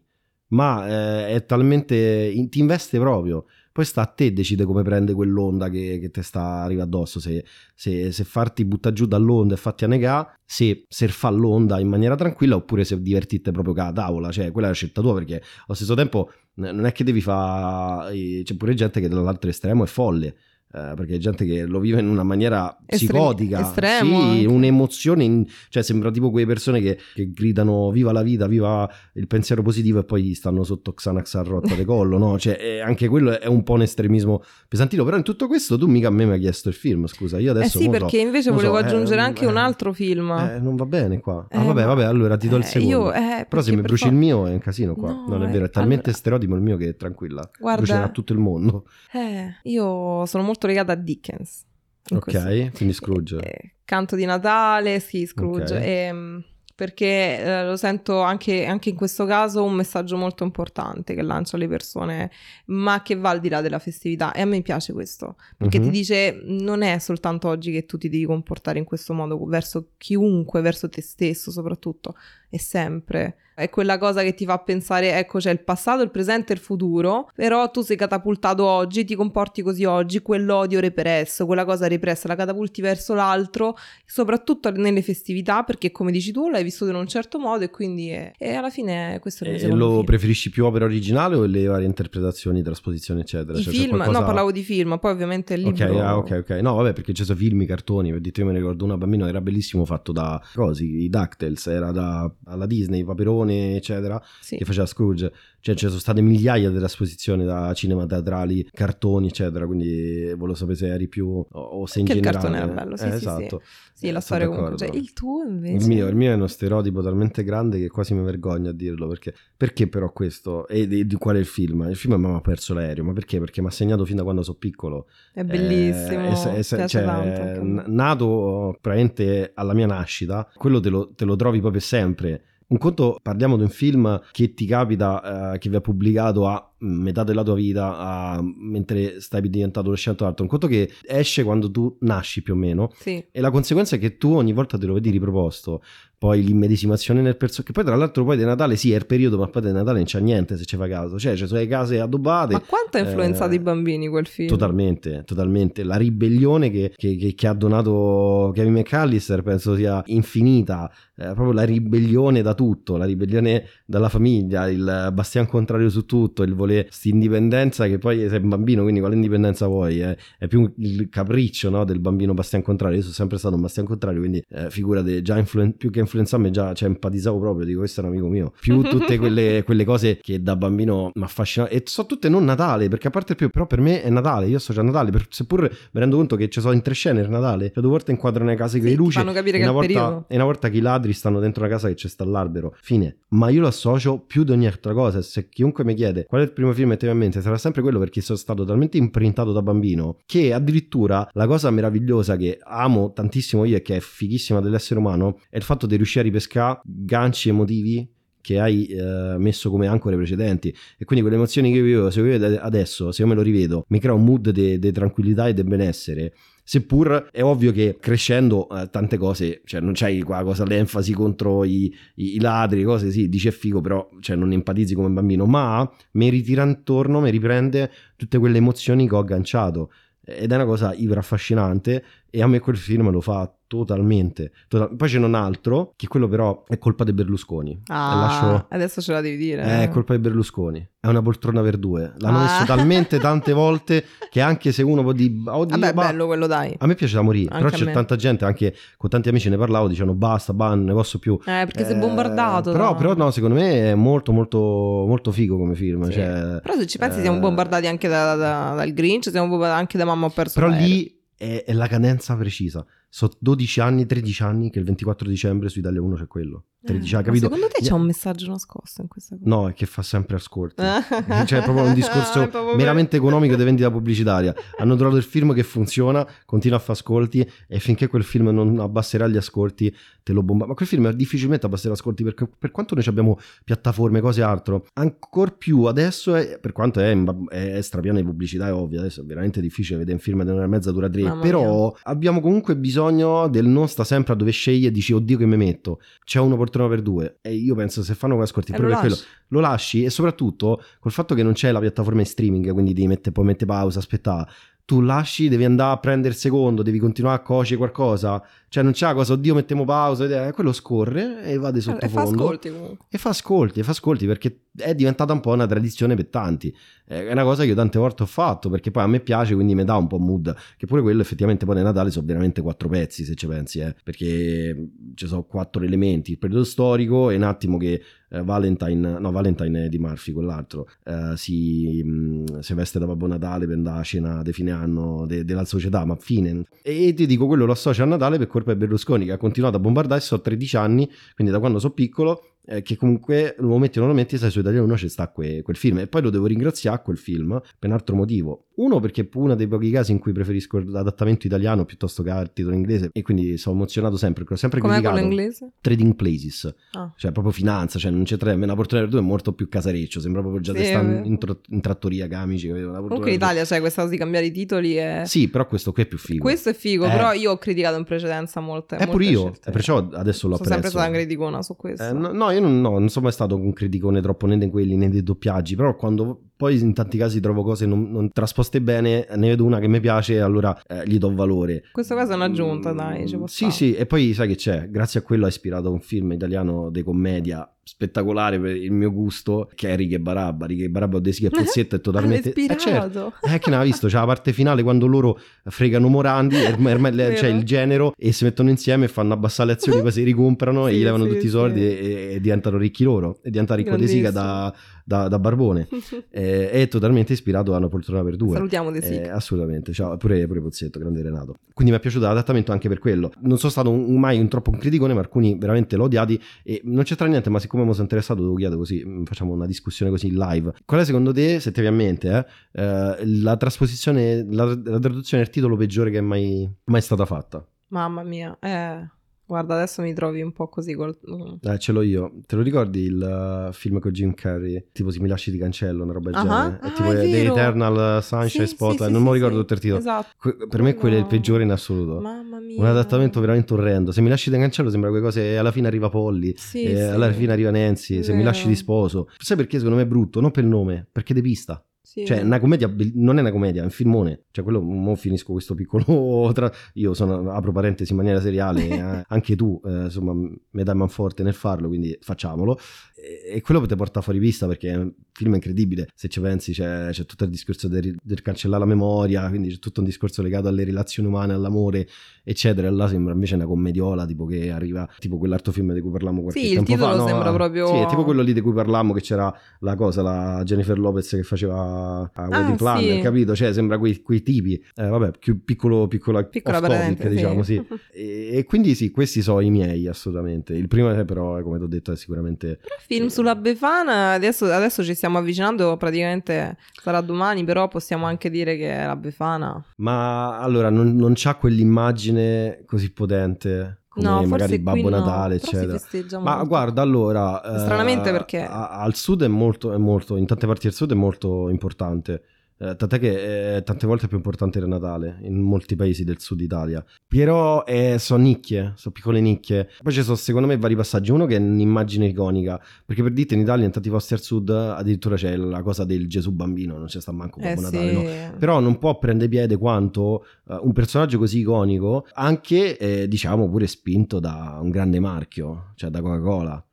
Speaker 2: ma uh, è talmente... ti investe proprio. Poi sta a te decide come prende quell'onda che, che te sta arriva addosso, se, se, se farti buttare giù dall'onda e fatti annegare, se surfa l'onda in maniera tranquilla oppure se divertite proprio la tavola, cioè quella è la scelta tua perché allo stesso tempo non è che devi fare, c'è pure gente che dall'altro estremo è folle eh, perché è gente che lo vive in una maniera psicotica,
Speaker 1: estremo
Speaker 2: sì,
Speaker 1: anche.
Speaker 2: un'emozione, in- cioè sembra tipo quelle persone che, che gridano viva la vita, viva il pensiero positivo e poi stanno sotto Xanax a rotta di collo, no? Cioè eh, anche quello è un po' un estremismo pesantino, però in tutto questo tu mica a me mi hai chiesto il film, scusa, io
Speaker 1: Eh
Speaker 2: adesso...
Speaker 1: sì,
Speaker 2: non lo so.
Speaker 1: perché invece
Speaker 2: non so,
Speaker 1: volevo
Speaker 2: eh,
Speaker 1: aggiungere anche
Speaker 2: eh,
Speaker 1: un altro film.
Speaker 2: Eh, non va bene qua. Ah,
Speaker 1: Eh,
Speaker 2: vabbè, vabbè, allora ti do il
Speaker 1: eh,
Speaker 2: secondo.
Speaker 1: io- eh,
Speaker 2: Però se
Speaker 1: perché
Speaker 2: mi bruci
Speaker 1: fa-
Speaker 2: il mio è un casino qua.
Speaker 1: No,
Speaker 2: non è
Speaker 1: eh,
Speaker 2: vero, è talmente
Speaker 1: allora-
Speaker 2: stereotipo il mio che tranquilla.
Speaker 1: Guarda-
Speaker 2: Brucerà tutto il mondo.
Speaker 1: Eh, io sono molto legata a Dickens.
Speaker 2: Ok,
Speaker 1: questo.
Speaker 2: quindi Scrooge.
Speaker 1: Eh, canto di Natale, sì, Scrooge.
Speaker 2: Ok.
Speaker 1: ehm, perché eh, lo sento anche, anche in questo caso un messaggio molto importante che lancia alle persone, ma che va al di là della festività. E a me piace questo, perché
Speaker 2: Mhm.
Speaker 1: ti dice non è soltanto oggi che tu ti devi comportare in questo modo verso chiunque, verso te stesso soprattutto, è sempre. È quella cosa che ti fa pensare, ecco, c'è il passato, il presente e il futuro, però tu sei catapultato oggi, ti comporti così oggi, quell'odio represso, quella cosa repressa, la catapulti verso l'altro, soprattutto nelle festività, perché come dici tu l'hai vissuto in un certo modo e quindi è- e alla fine questo è il mio
Speaker 2: E lo
Speaker 1: film.
Speaker 2: preferisci più opera originale o le varie interpretazioni, trasposizioni, eccetera?
Speaker 1: I
Speaker 2: Cioè,
Speaker 1: film,
Speaker 2: qualcosa-
Speaker 1: no, parlavo di film, poi ovviamente il
Speaker 2: Ok,
Speaker 1: libro...
Speaker 2: ah, ok, ok. No, vabbè, perché ci sono film, i cartoni. Per dire, io mi ricordo una bambina, era bellissimo, fatto da cosi, i DuckTales, era da alla Disney, Paperone, eccetera,
Speaker 1: Sì.
Speaker 2: che faceva Scrooge. Cioè, ci sono state migliaia di trasposizioni da cinema teatrali, cartoni, eccetera. Quindi volevo sapere se eri più o, o se in
Speaker 1: il
Speaker 2: generale.
Speaker 1: cartone era bello, sì,
Speaker 2: Eh,
Speaker 1: sì, sì.
Speaker 2: esatto.
Speaker 1: Sì, la
Speaker 2: sono
Speaker 1: storia comunque... Cioè, il tuo invece...
Speaker 2: Il mio, il mio è uno stereotipo talmente grande che quasi mi vergogno a dirlo perché, perché però questo e di, di qual è il film? Il film mi ha perso l'aereo, ma perché? Perché mi ha segnato fin da quando sono piccolo.
Speaker 1: È bellissimo,
Speaker 2: Eh, è- è-
Speaker 1: piace
Speaker 2: cioè,
Speaker 1: tanto.
Speaker 2: nato praticamente alla mia nascita, quello te lo, te lo trovi proprio sempre. Un conto, parliamo di un film che ti capita, eh, che vi ha pubblicato a metà della tua vita, a- mentre stai diventando adolescente o altro. Un conto che esce quando tu nasci più o meno.
Speaker 1: Sì.
Speaker 2: E la conseguenza è che tu ogni volta te lo vedi riproposto. Poi l'immedesimazione nel personaggio. Che poi, tra l'altro, poi di Natale sì, è il periodo, ma poi di Natale non c'è niente se ci fa caso. Cioè, ci sono le case addobbate.
Speaker 1: Ma quanto ha influenzato
Speaker 2: eh,
Speaker 1: i bambini quel film?
Speaker 2: Totalmente, totalmente. La ribellione che, che- che- che ha donato Kevin McAllister penso sia infinita. Eh, proprio la ribellione da tutto, la ribellione dalla famiglia, il bastian contrario su tutto, il volere sta indipendenza che poi sei un bambino, quindi quale indipendenza vuoi? eh? È più il capriccio no, del bambino bastian contrario. Io sono sempre stato un bastian contrario, quindi eh, figurate, già influen- più che influenzarmi, già cioè, empatizzavo proprio, dico questo è un amico mio. Più tutte <laughs> quelle, quelle cose che da bambino mi affascinano. E sono tutte non Natale, perché a parte il più, però per me è Natale, io associo a Natale, per- seppur mi rendo conto che ci sono in tre scene il Natale, cioè due volte inquadrano le case con
Speaker 1: Sì,
Speaker 2: le luci.
Speaker 1: fanno capire
Speaker 2: e
Speaker 1: che è
Speaker 2: una
Speaker 1: il
Speaker 2: volta,
Speaker 1: periodo.
Speaker 2: e una volta che i ladri stanno dentro una casa che c'è sta l'albero. Fine. Ma io lo associo più di ogni altra cosa. Se chiunque mi chiede qual è il primo film che ti viene in mente, sarà sempre quello perché sono stato talmente imprintato da bambino che addirittura la cosa meravigliosa che amo tantissimo io e che è fighissima dell'essere umano è il fatto di riuscire a ripescare ganci emotivi che hai eh, messo come ancore precedenti e quindi quelle emozioni che io vivo se io vedo adesso se io me lo rivedo mi crea un mood di tranquillità e di benessere Seppur è ovvio che crescendo eh, tante cose, cioè non c'hai qua cosa l'enfasi contro i, i, i ladri, cose sì, dice figo, però cioè, non empatizzi come bambino, ma mi ritira intorno, mi riprende tutte quelle emozioni che ho agganciato. Ed è una cosa iper affascinante e a me quel film lo fa totalmente. total- Poi c'è un altro, che quello però è colpa di Berlusconi.
Speaker 1: Ah,
Speaker 2: lascio-
Speaker 1: adesso ce la devi dire.
Speaker 2: È colpa di Berlusconi. È una poltrona per due. L'hanno
Speaker 1: Ah.
Speaker 2: messo talmente tante <laughs> volte che anche se uno può dire... "Oddio,
Speaker 1: Vabbè,
Speaker 2: ma-"
Speaker 1: bello quello, dai.
Speaker 2: A me piace da morire,
Speaker 1: Anche
Speaker 2: però c'è
Speaker 1: me.
Speaker 2: tanta gente, anche con tanti amici ne parlavo, dicevano basta, ban, ne posso più.
Speaker 1: Eh, perché sei
Speaker 2: Eh,
Speaker 1: bombardato.
Speaker 2: Però, però no, secondo me è molto molto molto figo come film.
Speaker 1: Sì.
Speaker 2: cioè,
Speaker 1: Però se ci pensi
Speaker 2: eh,
Speaker 1: siamo bombardati anche da- da- dal Grinch, siamo bombardati anche da Mamma ho perso
Speaker 2: Però lì è, è la cadenza precisa. Sono 12 anni, 13 anni che il 24 dicembre su Italia 1 c'è quello. 13
Speaker 1: Eh,
Speaker 2: anni,
Speaker 1: ma
Speaker 2: capito?
Speaker 1: Secondo te c'è un messaggio nascosto in questa cosa?
Speaker 2: No, è che fa sempre ascolti.
Speaker 1: Eh. <laughs>
Speaker 2: cioè, è proprio un discorso <laughs>
Speaker 1: proprio
Speaker 2: meramente economico di vendita pubblicitaria. Hanno trovato il film che funziona, continua a fare ascolti e finché quel film non abbasserà gli ascolti, te lo bomba. Ma quel film difficilmente abbasserà ascolti perché per quanto noi abbiamo piattaforme, cose altro, ancor più adesso, è, per quanto è, è strapiena di pubblicità, è ovvio, adesso è veramente difficile vedere un film di un'ora e mezza, dura tre, però abbiamo comunque bisogno del non sta sempre a dove scegli e dici oddio che mi metto. C'è un'opportunità poltrona per due. E io penso se fanno quella scorti
Speaker 1: E
Speaker 2: proprio
Speaker 1: lo
Speaker 2: quello.
Speaker 1: lasci.
Speaker 2: Lo lasci e soprattutto col fatto che non c'è la piattaforma in streaming, quindi devi mettere, poi mette pausa, aspettare. Tu lasci, devi andare a prendere il secondo, devi continuare a cuocere qualcosa. Cioè non c'è la cosa, oddio mettiamo pausa, quello scorre e va di
Speaker 1: Eh, fa
Speaker 2: sottofondo.
Speaker 1: ascolti comunque.
Speaker 2: E fa ascolti, e fa ascolti perché è diventata un po' una tradizione per tanti. È una cosa che io tante volte ho fatto perché poi a me piace, quindi mi dà un po' mood. Che pure quello effettivamente poi nel Natale sono veramente quattro pezzi, se ci pensi, eh. perché ci sono quattro elementi: il periodo storico e un attimo che eh, Valentine, no, Valentine è di Murphy, quell'altro, eh, si, mh, si veste da Babbo Natale per andare a cena di fine anno de- della società, ma fine. E ti dico, quello lo associo a Natale per di Berlusconi che ha continuato a bombardare, so 13 anni, quindi da quando sono piccolo eh, che comunque lo momenti o non lo metti sai su Italia 1 ci sta que- quel film e poi lo devo ringraziare quel film per un altro motivo uno perché è uno dei pochi casi in cui preferisco l'adattamento italiano piuttosto che il titolo inglese e quindi sono emozionato sempre l'ho sempre
Speaker 1: Com'è
Speaker 2: criticato
Speaker 1: quello inglese?
Speaker 2: Trading Places
Speaker 1: Ah.
Speaker 2: cioè proprio finanza cioè non c'è tre una per due è molto più casareccio sembra proprio già
Speaker 1: Sì, è
Speaker 2: stare
Speaker 1: vero.
Speaker 2: in, tro- in trattoria camici
Speaker 1: Comunque in. Italia c'è questa cosa di cambiare i titoli e...
Speaker 2: sì però questo qui è più figo
Speaker 1: Questo è figo,
Speaker 2: Eh.
Speaker 1: però io ho criticato in precedenza molte
Speaker 2: è pure
Speaker 1: molte
Speaker 2: io
Speaker 1: scelte.
Speaker 2: e perciò adesso lo
Speaker 1: Sono sempre
Speaker 2: apprezzo
Speaker 1: stata criticona su questo.
Speaker 2: Eh, no, no, io non, no, non sono mai stato un criticone troppo né di quelli né dei doppiaggi, però quando poi in tanti casi trovo cose non, non trasposte bene, ne vedo una che mi piace e allora eh, gli do valore.
Speaker 1: Questa cosa è un'aggiunta, dai, ci può
Speaker 2: Sì,
Speaker 1: stare.
Speaker 2: sì, e poi sai che c'è, grazie a quello ha ispirato un film italiano di commedia spettacolare per il mio gusto, che è Righe e Barabba. Righe e Barabba De Sica <laughs> e Pozzetto è totalmente...
Speaker 1: L'ha
Speaker 2: Eh, certo.
Speaker 1: ispirato.
Speaker 2: Eh, che ne ha visto? C'è la parte finale quando loro fregano Morandi, ormai, le- c'è
Speaker 1: Vero.
Speaker 2: il genero e si mettono insieme e fanno abbassare le azioni, <laughs> poi si ricomprano e
Speaker 1: Sì,
Speaker 2: gli levano
Speaker 1: sì,
Speaker 2: tutti i
Speaker 1: sì.
Speaker 2: soldi e, e diventano ricchi loro. E diventa ricco De Sica da, da- da Barbone. <laughs> Eh, è totalmente ispirato a una poltrona per due.
Speaker 1: Salutiamo De
Speaker 2: Eh,
Speaker 1: Sica.
Speaker 2: assolutamente, ciao, pure, pure Pozzetto, grande Renato. Quindi mi è piaciuto l'adattamento anche per quello. Non sono stato un- mai un troppo un criticone, ma alcuni veramente l'ho odiati e non c'entra niente, ma siccome mi sono interessato devo chiedere così, mm, facciamo una discussione così live. Qual è secondo te, se ti viene a mente, eh, eh, la trasposizione, la, la traduzione del titolo peggiore che è mai, mai stata fatta?
Speaker 1: Mamma mia, eh. Guarda, adesso mi trovi un po' così col... mm.
Speaker 2: Eh, ce l'ho io. Te lo ricordi il uh, film con Jim Carrey? Tipo Se mi lasci ti cancello, una roba del
Speaker 1: Ah,
Speaker 2: genere.
Speaker 1: ah,
Speaker 2: È tipo
Speaker 1: è
Speaker 2: The
Speaker 1: vero.
Speaker 2: Eternal Sunshine
Speaker 1: Sì,
Speaker 2: Spotlight.
Speaker 1: sì, sì,
Speaker 2: non mi
Speaker 1: sì,
Speaker 2: ricordo tutto il titolo.
Speaker 1: Esatto.
Speaker 2: Que- Per me quello è il peggiore in assoluto.
Speaker 1: Mamma mia.
Speaker 2: Un adattamento veramente orrendo. Se mi lasci di cancello sembra quelle cose. e Alla fine arriva Polly.
Speaker 1: Sì,
Speaker 2: e alla fine arriva Nancy. Se mi
Speaker 1: Vero.
Speaker 2: lasci di sposo. Sai perché secondo me è brutto? Non per il nome, perché de pista.
Speaker 1: Sì.
Speaker 2: Cioè, una commedia non è una commedia, è un filmone. Cioè, quello, mo finisco questo piccolo. <laughs> Tra... Io sono, apro parentesi in maniera seriale, eh, anche tu, eh, insomma, mi dai man forte nel farlo, quindi facciamolo. E, quello ti porta fuori vista perché è un film incredibile. Se ci pensi, c'è, c'è tutto il discorso del, del cancellare la memoria, quindi c'è tutto un discorso legato alle relazioni umane, all'amore, eccetera. E là sembra invece una commediola, tipo che arriva, tipo quell'altro film di cui parlammo qualche
Speaker 1: Sì, il
Speaker 2: tempo
Speaker 1: titolo
Speaker 2: fa. no?
Speaker 1: sembra proprio-
Speaker 2: Sì, è tipo quello lì di cui parlammo, che c'era la cosa, la Jennifer Lopez che faceva a Wedding
Speaker 1: Ah,
Speaker 2: Planner,
Speaker 1: sì.
Speaker 2: capito? Cioè, sembra quei, quei tipi. Eh, vabbè, più piccolo, piccola,
Speaker 1: Piccola
Speaker 2: topic, diciamo, sì. <laughs> E, e quindi sì, questi sono i miei, assolutamente. Il primo, eh, però, come ti ho detto, è sicuramente...
Speaker 1: Film sulla Befana, adesso, adesso ci stiamo avvicinando, praticamente sarà domani, però possiamo anche dire che è la Befana.
Speaker 2: Ma allora, non, non c'ha quell'immagine così potente come
Speaker 1: no,
Speaker 2: magari Babbo
Speaker 1: no,
Speaker 2: Natale,
Speaker 1: si
Speaker 2: eccetera. Ma
Speaker 1: molto.
Speaker 2: guarda, allora... eh,
Speaker 1: Stranamente perché-
Speaker 2: a- al sud è molto, è molto, in tante parti del sud è molto importante. Eh, tant'è che eh, tante volte è più importante il Natale in molti paesi del sud Italia. Però eh, sono nicchie, sono piccole nicchie. Poi ci sono secondo me vari passaggi. Uno che è un'immagine iconica, perché per dirti in Italia in tanti posti al sud addirittura c'è la cosa del Gesù bambino, non c'è sta manco
Speaker 1: Eh
Speaker 2: Babbo
Speaker 1: sì.
Speaker 2: Natale, no? Però non può prendere piede quanto eh, un personaggio così iconico, anche eh, diciamo pure spinto da un grande marchio, cioè da Coca-Cola,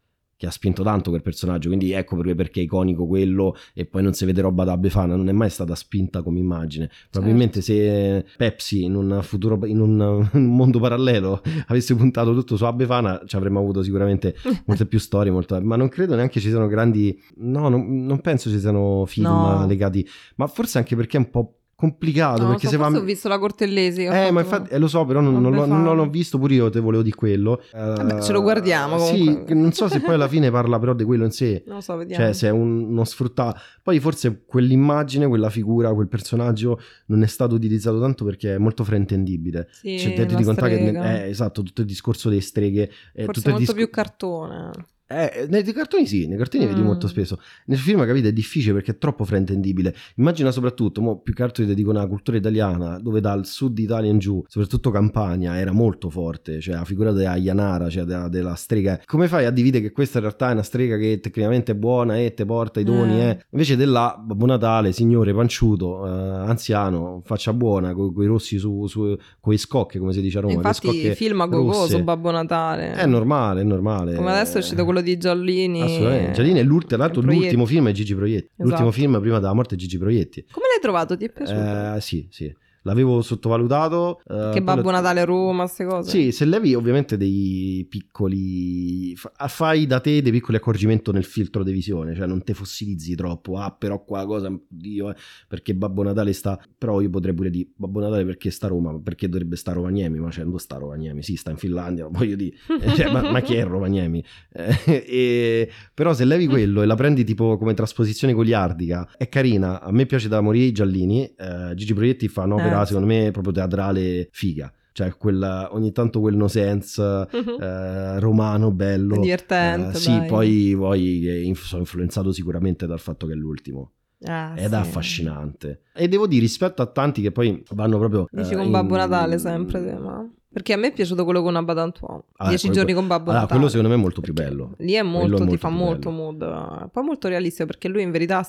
Speaker 2: che ha spinto tanto quel personaggio. Quindi ecco per- perché è iconico quello e poi non si vede roba da Befana, non è mai stata spinta come immagine. Probabilmente se Pepsi in un futuro in un, <laughs> un mondo parallelo avesse puntato tutto su Befana, ci avremmo avuto sicuramente <laughs> molte più storie, molto- ma non credo neanche ci siano grandi no, non, non penso ci siano film
Speaker 1: No.
Speaker 2: legati, ma forse anche perché è un po' complicato
Speaker 1: No,
Speaker 2: perché
Speaker 1: so,
Speaker 2: se va
Speaker 1: ho visto la Cortellesi.
Speaker 2: eh, ma infatti eh, lo so, però non, non l'ho,
Speaker 1: Befana.
Speaker 2: non l'ho visto pure io, te volevo di quello.
Speaker 1: Vabbè,
Speaker 2: Eh,
Speaker 1: ce lo guardiamo
Speaker 2: Sì,
Speaker 1: comunque.
Speaker 2: che non so se poi alla fine parla però di quello in sé.
Speaker 1: Non lo so, vediamo.
Speaker 2: Cioè, se è un- uno sfruttato. Poi forse quell'immagine, quella figura, quel personaggio non è stato utilizzato tanto perché è molto fraintendibile.
Speaker 1: Sì,
Speaker 2: Cioè, te
Speaker 1: la
Speaker 2: di contare che eh, esatto, tutto il discorso delle streghe, eh,
Speaker 1: Forse
Speaker 2: tutto
Speaker 1: molto
Speaker 2: disco-
Speaker 1: più cartone.
Speaker 2: Eh, nei cartoni sì, nei cartoni mm. vedi molto spesso. Nel film, capite, è difficile perché è troppo fraintendibile. Immagina soprattutto, mo, più che altro ti dico una cultura italiana, dove dal sud Italia in giù, soprattutto Campania, era molto forte. Cioè, la figura della Ianara, cioè della, della, strega. Come fai a dividere che questa in realtà è una strega che tecnicamente è buona e te porta i doni, eh? eh? Invece della Babbo Natale, signore panciuto, eh, anziano, faccia buona, con i rossi su, su con i scocchi, come si dice a Roma.
Speaker 1: Infatti, film a gogo su Babbo Natale.
Speaker 2: È normale, è normale.
Speaker 1: Come adesso è uscito quello di Giallini.
Speaker 2: Assolutamente. Giallini è l'ultimo, l'altro, l'ultimo film è Gigi Proietti. Esatto. L'ultimo film prima della morte è Gigi Proietti.
Speaker 1: Come l'hai trovato? Ti è piaciuto?
Speaker 2: Eh, sì, sì l'avevo sottovalutato.
Speaker 1: Uh, che Babbo Natale a Roma, queste cose.
Speaker 2: Sì, se levi ovviamente dei piccoli... fai da te dei piccoli accorgimenti nel filtro di visione, cioè non te fossilizzi troppo, ah però qua cosa, Dio, eh, perché Babbo Natale sta... Però io potrei pure dire, Babbo Natale perché sta a Roma, perché dovrebbe stare a Rovaniemi, ma cioè non sta a Rovaniemi, sì sta in Finlandia, <laughs> voglio dire, eh, cioè, ma, ma, chi è Rovaniemi? Eh, <laughs> e... Però se levi quello e la prendi tipo come trasposizione goliardica, è carina, a me piace da morire Giallini, eh, Gigi Proietti fa un'opera opera, secondo me, proprio teatrale figa cioè quella, ogni tanto quel no sense uh-huh. eh, romano bello
Speaker 1: divertente
Speaker 2: eh, sì dai. poi, poi inf- sono influenzato sicuramente dal fatto che è l'ultimo ah, ed sì. è affascinante e devo dire rispetto a tanti che poi vanno proprio
Speaker 1: dici eh, con Babbo in... Natale sempre ma... Perché a me è piaciuto quello con Abadantuomo. Ah, Dieci quello, giorni con Babbo
Speaker 2: allora,
Speaker 1: Natale.
Speaker 2: quello secondo me è molto più bello.
Speaker 1: Lì è molto, è ti fa molto mood. Poi molto realistico perché lui in verità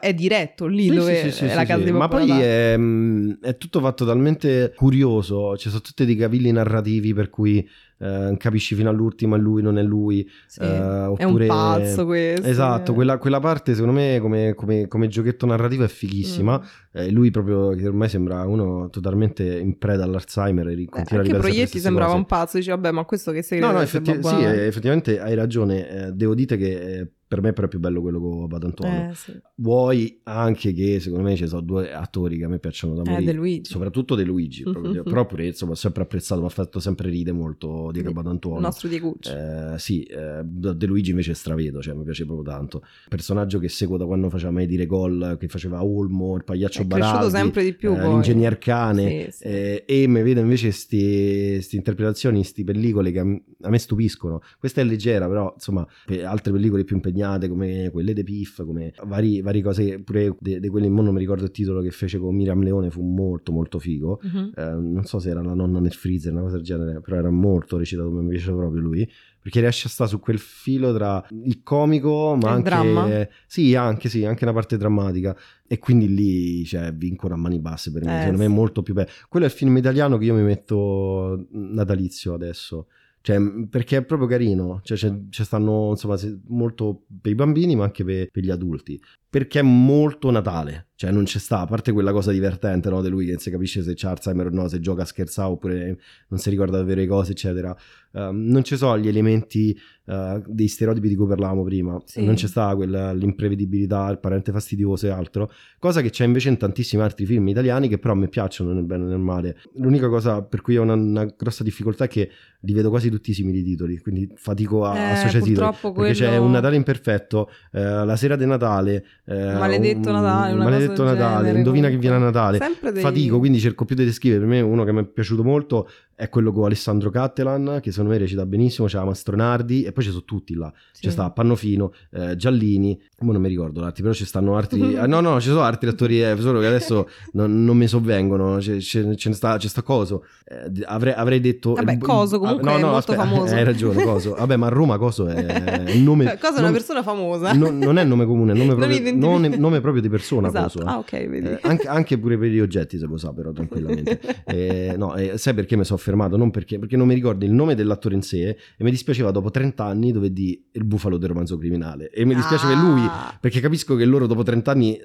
Speaker 1: è diretto lì sì, dove sì, sì, è la casa di Babbo
Speaker 2: Ma poi è, mm, è, tutto fatto talmente curioso. Ci sono tutti dei cavilli narrativi per cui eh, capisci fino all'ultimo è lui, non è lui.
Speaker 1: Sì, eh, oppure... È un pazzo questo.
Speaker 2: Esatto, quella, quella, parte secondo me come, come, come, giochetto narrativo è fighissima. Mm. Eh, lui proprio, che ormai sembra uno totalmente in preda all'Alzheimer e continua
Speaker 1: eh,
Speaker 2: a
Speaker 1: Proietti sembrava cose. un pazzo, dice vabbè ma questo che sei
Speaker 2: No, no, effetti- sì, effettivamente hai ragione. Eh, devo dire che eh, per me però è più bello quello con Badantuono. Eh, sì. Vuoi anche che secondo me ci sono due attori che a me piacciono da morire,
Speaker 1: eh, De
Speaker 2: soprattutto De Luigi, <laughs> proprio, però pure insomma ho sempre apprezzato, mi ha fatto sempre ridere molto Diego Badantuono.
Speaker 1: Il nostro Diego
Speaker 2: eh, Sì, eh, De Luigi invece stravedo, cioè mi piace proprio tanto. Personaggio che seguo da quando faceva mai dire gol, che faceva Olmo, il pagliaccio è Baraldi,
Speaker 1: sempre di più,
Speaker 2: eh, l'ingegner cane sì, sì. Eh, e mi vedo invece queste interpretazioni, queste pellicole che a, a me stupiscono. Questa è leggera, però insomma altre pellicole più impegnate impegnate come quelle dei Piff, come vari, varie cose, pure di quelli, non mi ricordo il titolo che fece con Miriam Leone, fu molto molto figo, uh-huh. eh, non so se era la nonna nel freezer, una cosa del genere, però era molto recitato, mi piace proprio lui, perché riesce a stare su quel filo tra il comico, ma il anche...
Speaker 1: Dramma?
Speaker 2: Sì, anche, sì, anche una parte drammatica, e quindi lì cioè, vincono a mani basse per me, eh, secondo sì. me è molto più bello. Quello è il film italiano che io mi metto natalizio adesso. Cioè, perché è proprio carino, cioè, c'è, c'è stanno insomma molto per i bambini ma anche per, per, gli adulti, perché è molto Natale, cioè non c'è sta, a parte quella cosa divertente no, di lui che non si capisce se c'ha Alzheimer o no, se gioca a scherzare oppure non si ricorda davvero le cose eccetera, uh, non ci sono gli elementi uh, dei stereotipi di cui parlavamo prima, sì. non c'è sta quella, l'imprevedibilità, il parente fastidioso e altro, cosa che c'è invece in tantissimi altri film italiani che però a me piacciono nel bene e nel male. L'unica cosa per cui ho una, una grossa difficoltà è che li vedo quasi tutti simili titoli, quindi fatico a eh, associare titoli, perché quello... c'è un Natale imperfetto, eh, la sera di Natale,
Speaker 1: eh, maledetto un, Natale,
Speaker 2: maledetto Natale, genere, indovina che viene a Natale, dei... fatico, quindi cerco più di descrivere, per me uno che mi è piaciuto molto è quello con Alessandro Cattelan, che secondo me recita benissimo, c'era Mastronardi e poi ci sono tutti là, sì. c'è sta Pannofino, eh, Giallini, non mi ricordo l'altro, però ci stanno altri, <laughs> ah, no no, ci sono altri attori, eh, solo che adesso <laughs> non, non mi sovvengono, c'è, c'è, c'è, sta, c'è sta Coso, eh, avrei, avrei, detto...
Speaker 1: Vabbè, Coso comunque no, no, è molto aspetta, famoso. <laughs>
Speaker 2: Hai ragione, Coso, vabbè ma a Roma Coso è il nome...
Speaker 1: Coso è una persona famosa.
Speaker 2: No, non è nome comune, è nome, proprio, nome, nome proprio di persona
Speaker 1: esatto.
Speaker 2: Coso. Eh.
Speaker 1: Ah ok, vedi.
Speaker 2: Eh, anche, anche, pure per gli oggetti se lo sa però tranquillamente. Eh, no, sai perché mi sono fermato? Non perché, perché non mi ricordo il nome dell'attore in sé e mi dispiaceva dopo 30 anni dove di il bufalo del romanzo criminale e mi dispiace ah. che lui perché capisco che loro dopo 30 anni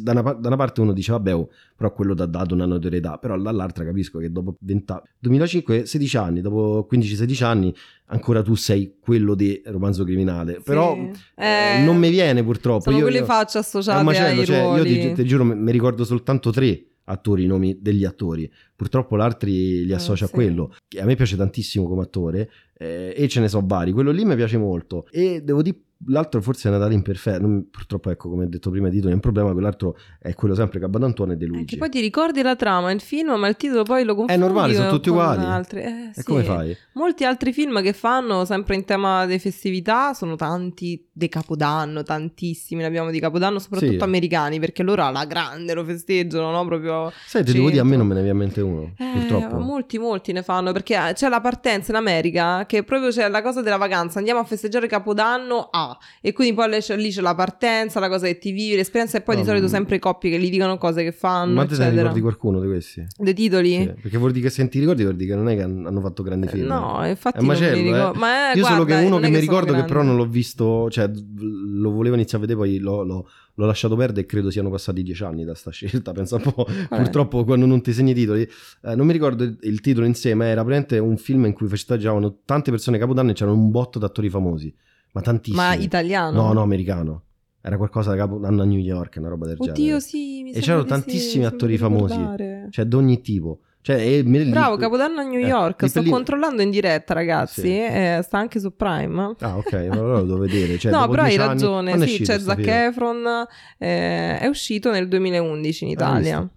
Speaker 2: da una, da una parte uno dice vabbè oh, però quello ti ha dato una notorietà però dall'altra capisco che dopo 20 2005 16 anni dopo 15-16 anni ancora tu sei quello di romanzo criminale sì. però eh, non mi viene purtroppo
Speaker 1: sono io, quelle io, facce associate ai
Speaker 2: cioè,
Speaker 1: ruoli
Speaker 2: io ti, ti giuro mi ricordo soltanto tre attori, i nomi degli attori. Purtroppo l'altri li
Speaker 1: Eh,
Speaker 2: associa
Speaker 1: sì.
Speaker 2: a quello. Che a me piace tantissimo come attore eh, e ce ne so vari. Quello lì mi piace molto. E devo dire, l'altro forse è Natale Imperfetto. Purtroppo, ecco, come ho detto prima, Tito, è un problema. Quell'altro è quello sempre Cabadantuone e De
Speaker 1: Eh,
Speaker 2: Luigi.
Speaker 1: che poi ti ricordi la trama, il film, ma il titolo poi lo confondi
Speaker 2: normale, sono tutti uguali.
Speaker 1: altri. Eh,
Speaker 2: e
Speaker 1: sì.
Speaker 2: come fai?
Speaker 1: Molti altri film che fanno sempre in tema di festività sono tanti di Capodanno, tantissimi ne abbiamo di Capodanno, soprattutto
Speaker 2: Sì.
Speaker 1: americani, perché loro alla grande lo festeggiano, no? Proprio
Speaker 2: Sai, ti devo dire, a me non me ne viene in mente uno.
Speaker 1: Eh,
Speaker 2: purtroppo.
Speaker 1: molti, molti ne fanno perché eh, c'è la partenza in America che proprio c'è la cosa della vacanza. Andiamo a festeggiare Capodanno a e quindi poi lì c'è, lì c'è la partenza, la cosa che ti vivi, l'esperienza e poi
Speaker 2: No,
Speaker 1: di solito
Speaker 2: mm.
Speaker 1: sempre i coppie che litigano cose che fanno.
Speaker 2: Ma te ne ricordi qualcuno di questi?
Speaker 1: Dei titoli?
Speaker 2: Sì, perché vuol dire che se ti ricordi, vuol dire che non è che han- hanno fatto grandi film.
Speaker 1: Eh, No, infatti
Speaker 2: È un macello,
Speaker 1: ricordo.
Speaker 2: eh.
Speaker 1: Ma eh,
Speaker 2: Io solo
Speaker 1: guarda,
Speaker 2: che uno
Speaker 1: è
Speaker 2: che mi ricordo che
Speaker 1: grandi.
Speaker 2: però non l'ho visto, cioè lo volevo iniziare a vedere, poi l'ho, l'ho- lasciato perdere e credo siano passati dieci anni da sta scelta. Pensa un po',
Speaker 1: è? <laughs>
Speaker 2: purtroppo quando non ti segni i titoli, eh, non mi ricordo il, titolo insieme, era praticamente un film in cui festeggiavano tante persone Capodanno e c'erano un botto d'attori famosi, ma tantissimi.
Speaker 1: Ma italiano?
Speaker 2: No, no, americano. Era qualcosa da Capodanno a New York, una roba del
Speaker 1: Oddio,
Speaker 2: genere.
Speaker 1: sì, mi
Speaker 2: E c'erano
Speaker 1: di sì,
Speaker 2: tantissimi
Speaker 1: mi sembra
Speaker 2: attori
Speaker 1: di
Speaker 2: famosi. Cioè, d'ogni tipo. Cioè, e me- lì-
Speaker 1: Bravo, Capodanno a New
Speaker 2: eh,
Speaker 1: York.
Speaker 2: lì
Speaker 1: Sto
Speaker 2: lì-
Speaker 1: controllando in diretta, ragazzi.
Speaker 2: Sì.
Speaker 1: eh, sta anche su Prime.
Speaker 2: Ah, ok, allora lo devo vedere. Cioè, <laughs>
Speaker 1: no, però hai
Speaker 2: anni-
Speaker 1: ragione.
Speaker 2: è
Speaker 1: Sì, c'è Zac? Efron. eh, è uscito nel 2011 in
Speaker 2: Hai
Speaker 1: Italia.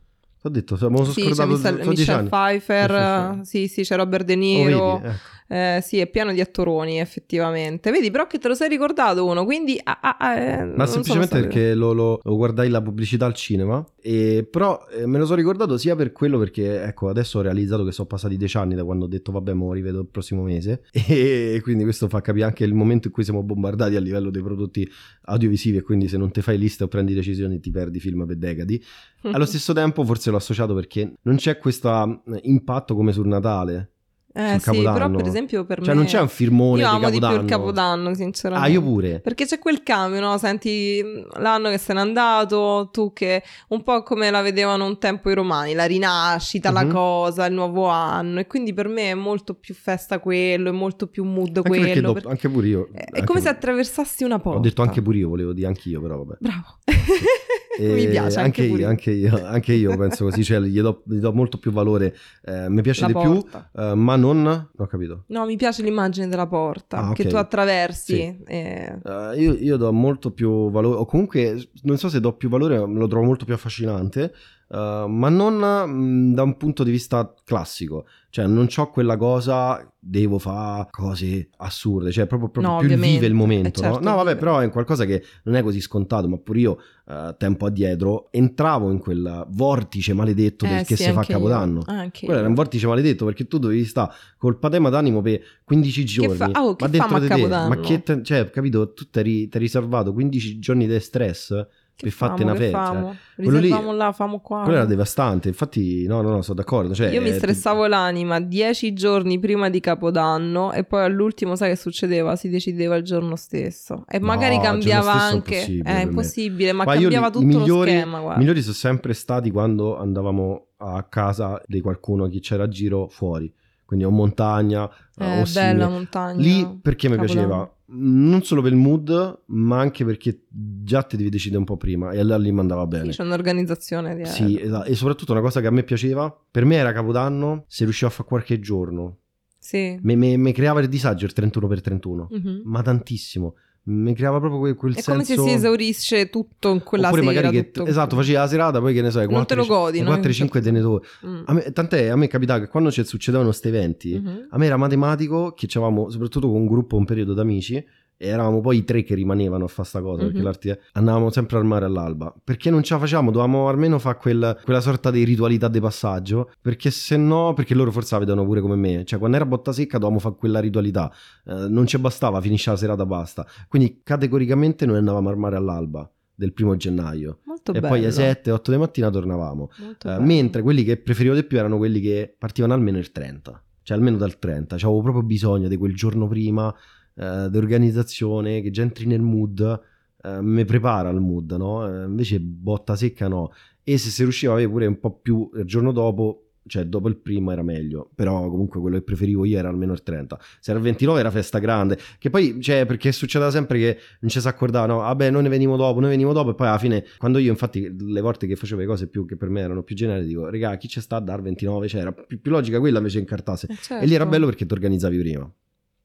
Speaker 2: T'ho detto, sono
Speaker 1: Sì, c'è
Speaker 2: scordato
Speaker 1: Michelle,
Speaker 2: sono dieci
Speaker 1: Michelle. Pfeiffer.
Speaker 2: Michelle
Speaker 1: Sì, sì, c'è Robert De
Speaker 2: Oh,
Speaker 1: Niro.
Speaker 2: vedi? Ecco.
Speaker 1: Eh, sì, è pieno di attoroni, effettivamente. Vedi, però che te lo sei ricordato uno, quindi... ah, ah, ah, eh,
Speaker 2: Ma semplicemente perché lo, lo- lo guardai la pubblicità al cinema, e, però eh, me lo sono ricordato sia per quello perché ecco adesso ho realizzato che sono passati dieci anni da quando ho detto vabbè mo rivedo il prossimo mese <laughs> e quindi questo fa capire anche il momento in cui siamo bombardati a livello dei prodotti audiovisivi e quindi se non te fai liste o prendi decisioni ti perdi film per decadi. <laughs> Allo stesso tempo forse l'ho associato perché non c'è questo impatto come sul Natale,
Speaker 1: Eh sì, però
Speaker 2: Capodanno.
Speaker 1: per esempio per
Speaker 2: cioè
Speaker 1: me...
Speaker 2: non c'è un filmone
Speaker 1: Io amo di più
Speaker 2: Capodanno.
Speaker 1: il Capodanno,
Speaker 2: Ah,
Speaker 1: sinceramente.
Speaker 2: io pure.
Speaker 1: Perché c'è quel cambio, no? Senti l'anno che se n'è andato, tu che un po' come la vedevano un tempo i romani, la rinascita, la
Speaker 2: Mhm.
Speaker 1: cosa, il nuovo anno. E quindi per me è molto più festa quello, è molto più mood
Speaker 2: Anche perché
Speaker 1: quello.
Speaker 2: dopo-
Speaker 1: per-
Speaker 2: anche pure io.
Speaker 1: È, come se attraversassi una porta.
Speaker 2: Ho detto anche pure io, volevo dire anche io, però vabbè.
Speaker 1: Bravo. <laughs> <laughs> Mi piace anche, pure
Speaker 2: io, anche io, anche io penso così, cioè gli do, gli do molto più valore, eh, mi piace
Speaker 1: La
Speaker 2: di
Speaker 1: porta.
Speaker 2: più, eh, ma non, non ho capito.
Speaker 1: No, mi piace l'immagine della porta
Speaker 2: Ah,
Speaker 1: che
Speaker 2: ok.
Speaker 1: tu attraversi.
Speaker 2: Sì.
Speaker 1: e-
Speaker 2: Eh, io, io do molto più valore, o comunque non so se do più valore, lo trovo molto più affascinante, eh, ma non mh, da un punto di vista classico, cioè non ho quella cosa, devo fare cose assurde, cioè proprio, proprio
Speaker 1: No,
Speaker 2: più vive il momento.
Speaker 1: Eh, certo,
Speaker 2: no? no, vabbè, però è qualcosa che non è così scontato, ma pure io eh, tempo addietro entravo in quel vortice maledetto
Speaker 1: Eh,
Speaker 2: che
Speaker 1: sì,
Speaker 2: si fa
Speaker 1: io.
Speaker 2: Capodanno.
Speaker 1: Anche
Speaker 2: Quello era
Speaker 1: io.
Speaker 2: un vortice maledetto perché tu dovevi stare col patema d'animo per 15 giorni.
Speaker 1: fa- oh, che
Speaker 2: ma dentro di te, ma che te- cioè, capito? Tu ti eri riservato 15 giorni di stress
Speaker 1: Che famo,
Speaker 2: una
Speaker 1: famo?
Speaker 2: quello lì-
Speaker 1: là, famo qua.
Speaker 2: Quello era devastante. Infatti, no, no, no, sono d'accordo. Cioè,
Speaker 1: Io mi
Speaker 2: eh,
Speaker 1: stressavo l'anima dieci giorni prima di Capodanno e poi all'ultimo, sai che succedeva? Si decideva il giorno stesso. E
Speaker 2: No,
Speaker 1: magari
Speaker 2: giorno
Speaker 1: cambiava
Speaker 2: è
Speaker 1: anche.
Speaker 2: impossibile
Speaker 1: È
Speaker 2: per me.
Speaker 1: impossibile, ma
Speaker 2: Ma
Speaker 1: cambiava tutto
Speaker 2: i migliori,
Speaker 1: lo schema.
Speaker 2: I
Speaker 1: Guarda.
Speaker 2: migliori sono sempre stati quando andavamo a casa di qualcuno che c'era a giro fuori. Quindi o montagna
Speaker 1: È
Speaker 2: o
Speaker 1: bella
Speaker 2: simile.
Speaker 1: montagna.
Speaker 2: Lì perché mi
Speaker 1: Capodanno.
Speaker 2: piaceva? Non solo per il mood, ma anche perché già ti devi decidere un po' prima e allora lì mi andava bene.
Speaker 1: Sì, c'è un'organizzazione dietro.
Speaker 2: Sì, esatto. E soprattutto una cosa che a me piaceva, per me era Capodanno se riuscivo a fare qualche giorno.
Speaker 1: Sì.
Speaker 2: Mi, creava il disagio il 31 per 31,
Speaker 1: Mhm.
Speaker 2: ma tantissimo. Mi creava proprio quel, quel
Speaker 1: È
Speaker 2: senso...
Speaker 1: come se si esaurisce tutto in quella
Speaker 2: Oppure
Speaker 1: sera.
Speaker 2: magari che,
Speaker 1: tutto-
Speaker 2: esatto, facevi la serata, poi che ne so,
Speaker 1: Non te lo godi, no?
Speaker 2: 4-5 te ne do.
Speaker 1: Mm.
Speaker 2: A me- tant'è, a me capitava che quando succedevano questi eventi,
Speaker 1: Mhm.
Speaker 2: a me era matematico che c'avevamo, soprattutto con un gruppo, un periodo d'amici, eravamo poi i tre che rimanevano a fare sta cosa, perché
Speaker 1: Mhm.
Speaker 2: andavamo sempre al mare all'alba. Perché non ce la facevamo, dovevamo almeno fare quel- quella sorta di ritualità di passaggio, perché se no, perché loro forse la vedono pure come me, cioè quando era botta secca dovevamo fare quella ritualità, Eh, non ci bastava, finisce la serata, basta. Quindi categoricamente noi andavamo al mare all'alba del primo gennaio.
Speaker 1: Molto
Speaker 2: e
Speaker 1: bello.
Speaker 2: poi alle 7-8 di mattina tornavamo. Eh, mentre quelli che preferivo di più erano quelli che partivano almeno il 30, cioè almeno dal 30. Cioè, avevo proprio bisogno di quel giorno prima, eh, di organizzazione, che già entri nel mood, eh, mi prepara al mood, no? Eh, invece botta secca no. E se si riusciva a avere pure un po' più il giorno dopo, cioè dopo il primo era meglio, però comunque quello che preferivo io era almeno il 30. Se era il 29 era festa grande, che poi, cioè, perché succedeva sempre che non ci si accordava, no, vabbè, noi ne veniamo dopo, noi veniamo dopo, e poi alla fine, quando io infatti le volte che facevo le cose più che per me erano più generiche, dico, regà, chi c'è sta a dar 29? Cioè, era più, più logica quella invece incartasse.
Speaker 1: Eh, certo.
Speaker 2: E lì era bello perché ti organizzavi prima.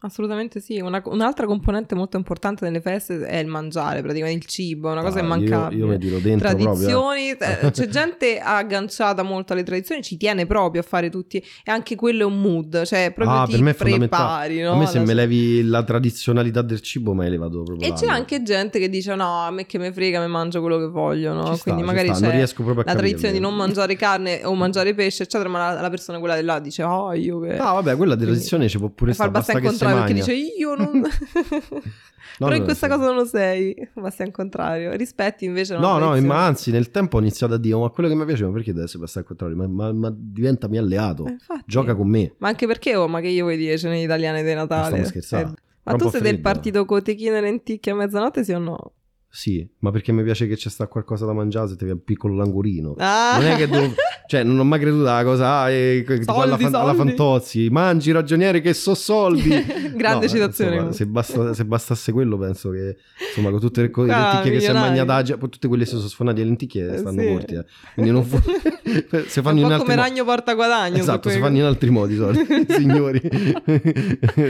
Speaker 1: Assolutamente sì, Una- un'altra componente molto importante nelle feste è il mangiare, praticamente il cibo, una cosa
Speaker 2: Ah, io-
Speaker 1: immancabile.
Speaker 2: Io, mi tiro dentro proprio. eh.
Speaker 1: tradizioni, <laughs> eh, c'è gente agganciata molto alle tradizioni, ci tiene proprio a fare tutti, e anche quello è un mood, cioè proprio
Speaker 2: Ah,
Speaker 1: ti
Speaker 2: per me
Speaker 1: prepari, no?
Speaker 2: A me se
Speaker 1: alla-
Speaker 2: me levi la tradizionalità del cibo, me levato proprio
Speaker 1: E c'è
Speaker 2: l'anima.
Speaker 1: anche gente che dice no, a me che me frega, mi mangio quello che voglio, no?
Speaker 2: Ci sta,
Speaker 1: Quindi
Speaker 2: ci
Speaker 1: magari
Speaker 2: sta,
Speaker 1: c'è
Speaker 2: non riesco proprio a
Speaker 1: la tradizione di non mangiare carne o <laughs> mangiare pesce, eccetera, ma la, la persona quella di là dice oh, io che...
Speaker 2: Ah, vabbè, quella di
Speaker 1: Quindi-
Speaker 2: tradizione ci può pure stare, basta che
Speaker 1: contrario perché
Speaker 2: magna.
Speaker 1: dice io non... <laughs> <laughs>
Speaker 2: No,
Speaker 1: Però in
Speaker 2: no,
Speaker 1: questa cosa non lo sei, basta in contrario. Rispetti invece
Speaker 2: No, no,
Speaker 1: tradizione.
Speaker 2: ma anzi, nel tempo ho iniziato a dire, "Oh, ma quello che mi piaceva, perché deve essere basta al contrario? Ma, ma- ma diventa mio alleato,
Speaker 1: Eh,
Speaker 2: gioca con me.
Speaker 1: Ma anche perché, oh, ma che io vuoi dire cene italiane di Natale?
Speaker 2: stiamo scherzando.
Speaker 1: Eh, ma tu sei del
Speaker 2: freddo.
Speaker 1: partito cotechino e lenticchie a mezzanotte, sì o no?
Speaker 2: Sì, ma perché mi piace che c'è sta qualcosa da mangiare se ti viene un piccolo langurino.
Speaker 1: Ah!
Speaker 2: Non è che devo... Cioè, non ho mai creduto alla cosa, ah, eh,
Speaker 1: Soldi,
Speaker 2: alla, fan- alla. Fantozzi, mangi ragioniere che so soldi. <laughs>
Speaker 1: Grande
Speaker 2: No,
Speaker 1: citazione.
Speaker 2: insomma, se, basta- se bastasse quello, penso che insomma, con tutte le, co-
Speaker 1: Ah,
Speaker 2: lenticchie che si è mangiata, poi tutte quelle che si sono sfonate le lenticchie
Speaker 1: Eh,
Speaker 2: stanno
Speaker 1: sì.
Speaker 2: corti. eh. Quindi non fu- <laughs> se fanno
Speaker 1: un po' come ragno porta guadagno.
Speaker 2: Esatto, si
Speaker 1: quei-
Speaker 2: fanno in altri modi, soldi, <laughs> signori.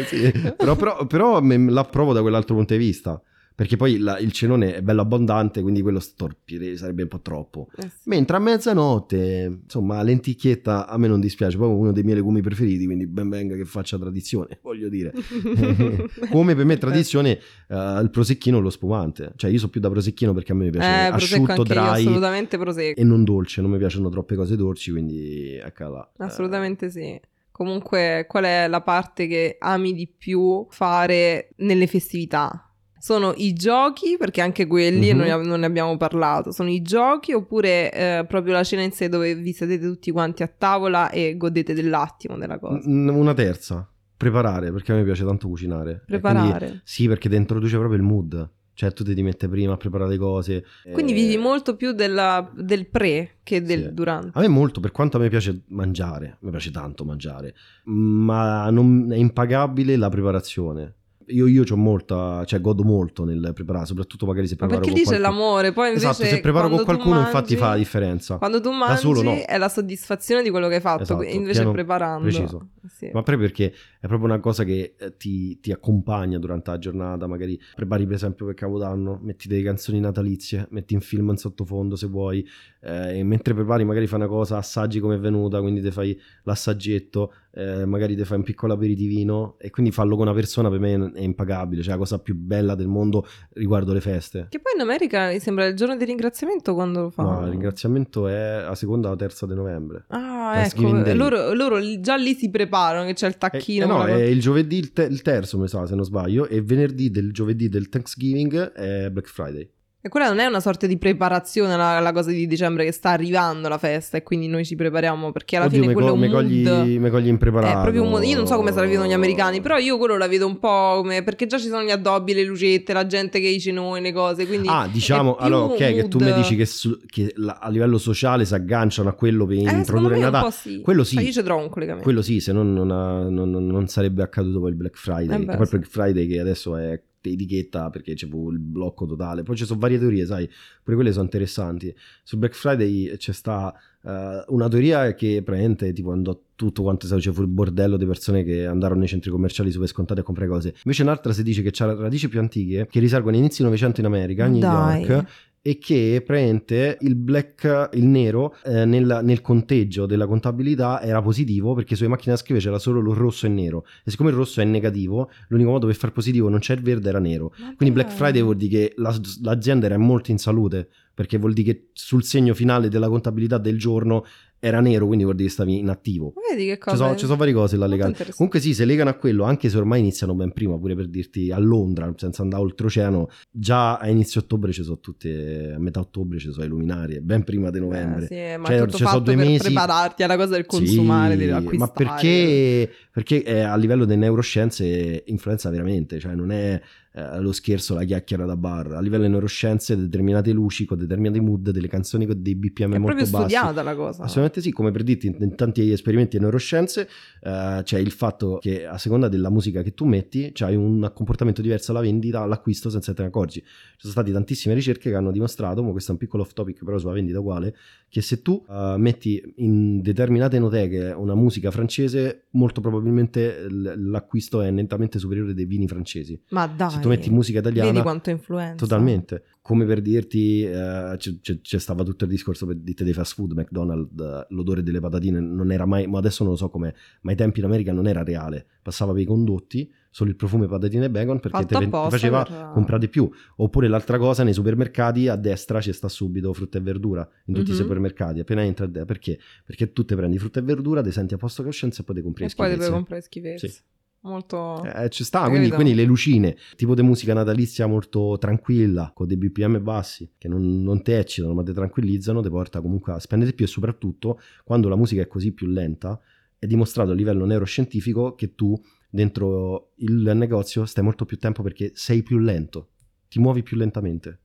Speaker 2: Sì, Però, però, però me- l'approvo da quell'altro punto di vista. Perché poi la- il cenone è bello abbondante, quindi quello storpire sarebbe un po' troppo.
Speaker 1: Eh sì.
Speaker 2: Mentre a mezzanotte, insomma, lenticchietta a me non dispiace, proprio uno dei miei legumi preferiti, quindi ben venga che faccia tradizione, <laughs> voglio dire. <laughs> Come per me tradizione eh, il prosecchino o lo spumante. Cioè io so più da prosecchino perché a me piace
Speaker 1: Eh,
Speaker 2: asciutto,
Speaker 1: io,
Speaker 2: dry
Speaker 1: assolutamente prosecco.
Speaker 2: e non dolce, non mi piacciono troppe cose dolci, quindi ecco là. Eh,
Speaker 1: Assolutamente sì. Comunque, qual è la parte che ami di più fare nelle festività? Sono i giochi, perché anche quelli
Speaker 2: Mhm.
Speaker 1: noi non ne abbiamo parlato. Sono i giochi oppure eh, proprio la cena in sé dove vi sedete tutti quanti a tavola e godete dell'attimo della cosa?
Speaker 2: Una terza, preparare, perché a me piace tanto cucinare. E quindi-
Speaker 1: Preparare.
Speaker 2: sì, perché ti introduce proprio il mood. Cioè tu ti metti prima a preparare le cose.
Speaker 1: Quindi
Speaker 2: eh,
Speaker 1: vivi molto più della- del pre che del
Speaker 2: Sì.
Speaker 1: durante.
Speaker 2: A me molto, per quanto a me piace mangiare, mi piace tanto mangiare, ma non è impagabile la preparazione. Io, io c'ho molta, cioè godo molto nel preparare, soprattutto magari se
Speaker 1: Ma
Speaker 2: preparo
Speaker 1: perché
Speaker 2: con
Speaker 1: lì c'è l'amore, poi invece
Speaker 2: Esatto, se preparo con qualcuno infatti
Speaker 1: mangi-
Speaker 2: fa la differenza.
Speaker 1: Quando tu mangi
Speaker 2: solo no.
Speaker 1: è la soddisfazione di quello che hai fatto,
Speaker 2: Esatto,
Speaker 1: invece
Speaker 2: pieno-
Speaker 1: preparando.
Speaker 2: preciso.
Speaker 1: Sì.
Speaker 2: Ma proprio perché è proprio una cosa che eh, ti, ti accompagna durante la giornata, magari prepari per esempio per Capodanno, metti delle canzoni natalizie, metti un film in sottofondo se vuoi, eh, e mentre prepari magari fai una cosa, assaggi come è venuta, quindi ti fai l'assaggetto, eh, magari ti fai un piccolo aperitivino e quindi farlo con una persona per me è impagabile, cioè la cosa più bella del mondo riguardo le feste.
Speaker 1: Che poi in America mi sembra il giorno di ringraziamento quando lo fanno.
Speaker 2: No, il ringraziamento è la seconda o la terza di novembre.
Speaker 1: Ah, ecco, loro, loro già lì si preparano, che c'è il
Speaker 2: Eh,
Speaker 1: tacchino.
Speaker 2: eh no, è il giovedì il, te- il terzo, mi sa, se non sbaglio, e venerdì del giovedì del Thanksgiving è Black Friday.
Speaker 1: E quella non è una sorta di preparazione la, la cosa di dicembre che sta arrivando la festa e quindi noi ci prepariamo perché alla
Speaker 2: Oddio,
Speaker 1: fine quello
Speaker 2: co-
Speaker 1: è un
Speaker 2: cogli,
Speaker 1: mood.
Speaker 2: me cogli impreparato.
Speaker 1: È proprio un mood. Io non so come se la vedono gli americani, però io quello la vedo un po' come perché già ci sono gli addobbi, le lucette, la gente che i cenoni, le cose. Quindi
Speaker 2: Ah, diciamo, allora, ok, che tu
Speaker 1: mood.
Speaker 2: mi dici che, su- che la- a livello sociale si agganciano a quello per
Speaker 1: eh,
Speaker 2: introdurre il Natale.
Speaker 1: sì.
Speaker 2: Quello sì.
Speaker 1: Ma io ci trovo un collegamento.
Speaker 2: Quello sì, se no non, non- non- non sarebbe accaduto poi il Black Friday.
Speaker 1: Eh beh,
Speaker 2: poi il. Black Friday che adesso è etichetta perché c'è proprio il blocco totale. Poi ci sono varie teorie, sai, pure quelle sono interessanti. Su Black Friday c'è sta eh, una teoria che praticamente tipo andò tutto quanto c'è fu il bordello di persone che andarono nei centri commerciali super scontati a comprare cose. Invece un'altra si dice che c'ha radici più antiche che risalgono agli inizi Novecento in America, a New
Speaker 1: Dai.
Speaker 2: York e che praticamente il black, il nero eh, nel, nel conteggio della contabilità era positivo perché sulle macchine da scrivere c'era solo il rosso e il nero e siccome il rosso è negativo l'unico modo per far positivo non c'è il verde era nero
Speaker 1: Ma
Speaker 2: quindi. Black Friday vuol dire che la- l'azienda era molto in salute perché vuol dire che sul segno finale della contabilità del giorno era nero quindi vuol dire che stavi inattivo
Speaker 1: Vedi che
Speaker 2: ci
Speaker 1: cosa?
Speaker 2: sono, ci sono varie cose là legate. Comunque sì, se legano a quello, anche se ormai iniziano ben prima, pure per dirti a Londra, senza andare oltreoceano, già a inizio ottobre ci sono tutte, a metà ottobre ci sono i luminari, ben prima di novembre.
Speaker 1: Eh, sì, ma
Speaker 2: Cioè,
Speaker 1: tutto
Speaker 2: ci sono due
Speaker 1: per
Speaker 2: mesi-
Speaker 1: prepararti alla cosa del consumare,
Speaker 2: Sì,
Speaker 1: di acquistare.
Speaker 2: Ma perché, perché eh, a livello delle neuroscienze influenza veramente, cioè non è eh, lo scherzo, la chiacchiera da bar. A livello delle neuroscienze determinate luci con determinati mood, delle canzoni con dei BPM
Speaker 1: È
Speaker 2: molto
Speaker 1: proprio
Speaker 2: bassi.
Speaker 1: studiata la cosa.
Speaker 2: Assolutamente sì, come per dirti in, in tanti esperimenti di neuroscienze uh, c'è il fatto che a seconda della musica che tu metti c'hai un comportamento diverso alla vendita, all'acquisto senza te ne accorgi. Ci sono state tantissime ricerche che hanno dimostrato, ma questo è un piccolo off topic però sulla vendita uguale, che se tu uh, metti in determinate enoteche una musica francese, molto probabilmente l'acquisto è nettamente superiore dei vini francesi.
Speaker 1: Ma dai!
Speaker 2: Se tu metti musica italiana...
Speaker 1: Vedi quanto influenza.
Speaker 2: Totalmente come per dirti, eh, c'è, c'è, stava tutto il discorso per dite dei fast food, McDonald's, l'odore delle patatine non era mai, ma adesso non lo so com'è, ma ai tempi in America non era reale, passava per i condotti, solo il profumo patatine e bacon perché ti, faceva per... comprare più. Oppure l'altra cosa, nei supermercati a destra ci sta subito frutta e verdura, in tutti mm-hmm. i mhm. supermercati, appena entra, perché? Perché tu te prendi frutta e verdura, ti senti a posto coscienza e poi ti compri
Speaker 1: e schifezze. E poi puoi comprare schifezze. Sì molto...
Speaker 2: Eh, ci sta, quindi, quindi, le lucine, tipo di musica natalizia molto tranquilla, con dei BPM bassi, che non, non ti eccitano ma ti tranquillizzano, ti porta comunque a spendere più e soprattutto quando la musica è così più lenta, è dimostrato a livello neuroscientifico che tu dentro il negozio stai molto più tempo perché sei più lento, ti muovi più lentamente.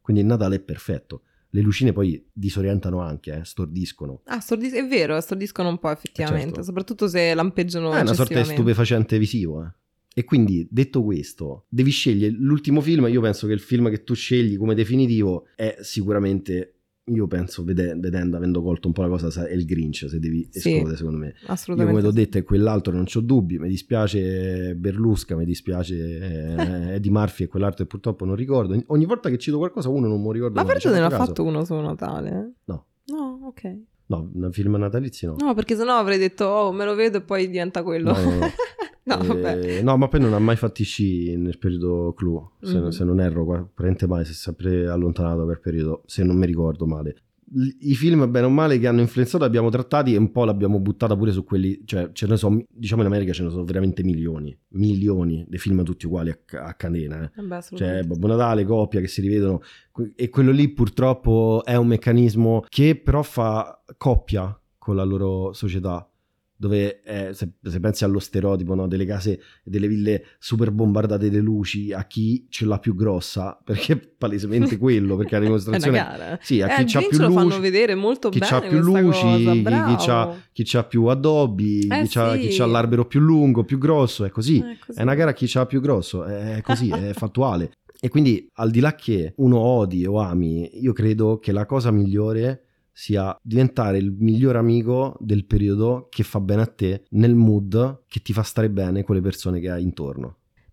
Speaker 2: Quindi il Natale è perfetto le lucine poi disorientano anche, eh, stordiscono.
Speaker 1: Ah, stordis- è vero, stordiscono un po' effettivamente, certo. soprattutto se lampeggiano.
Speaker 2: È una sorta di stupefacente visivo, eh. E quindi, detto questo, devi scegliere l'ultimo film. Io penso che il film che tu scegli come definitivo è sicuramente io penso, vede, vedendo, avendo colto un po' la cosa, è il Grinch se devi sì, escludere, secondo me.
Speaker 1: Assolutamente.
Speaker 2: Io, come ti ho detto, è quell'altro, non ho dubbi. Mi dispiace Berlusca, mi dispiace eh, Eddie Murphy e quell'altro, e purtroppo non ricordo. Ogni volta che cito qualcosa, uno non mi ricordo.
Speaker 1: Ma perché ne ha fatto uno su Natale?
Speaker 2: No.
Speaker 1: No, ok.
Speaker 2: No, un film natalizio no.
Speaker 1: No, perché sennò avrei detto, oh, me lo vedo e poi diventa quello.
Speaker 2: No, no, no. <laughs> no, eh, no, ma poi non ha mai fatto i sci nel periodo clou, se, mm-hmm. se non erro, praticamente mai, si è sempre allontanato per periodo, se non mi ricordo male. I film bene o male che hanno influenzato abbiamo trattati e un po' l'abbiamo buttata pure su quelli, cioè ce ne sono, diciamo in America ce ne sono veramente milioni, milioni di film tutti uguali a, a catena, eh.
Speaker 1: Eh beh,
Speaker 2: cioè Babbo Natale, coppia che si rivedono e quello lì purtroppo è un meccanismo che però fa coppia con la loro società dove eh, se, se, pensi allo stereotipo no, delle case e delle ville super bombardate di luci a chi ce l'ha più grossa? <laughs> Perché è palesemente <laughs> quello perché la dimostrazione
Speaker 1: è una
Speaker 2: sì, a
Speaker 1: eh,
Speaker 2: chi ha più luci
Speaker 1: fanno vedere molto
Speaker 2: chi
Speaker 1: bene
Speaker 2: ha più luci
Speaker 1: cosa,
Speaker 2: chi, chi, ha, chi ha più addobbi
Speaker 1: eh,
Speaker 2: chi,
Speaker 1: sì.
Speaker 2: ha, chi ha l'albero più lungo più grosso è così.
Speaker 1: È, così.
Speaker 2: è una gara a chi ha più grosso è così è <laughs> fattuale. E quindi al di là che uno odi o ami io credo che la cosa migliore sia diventare il miglior amico del periodo che fa bene a te nel mood che ti fa stare bene con le persone che hai intorno.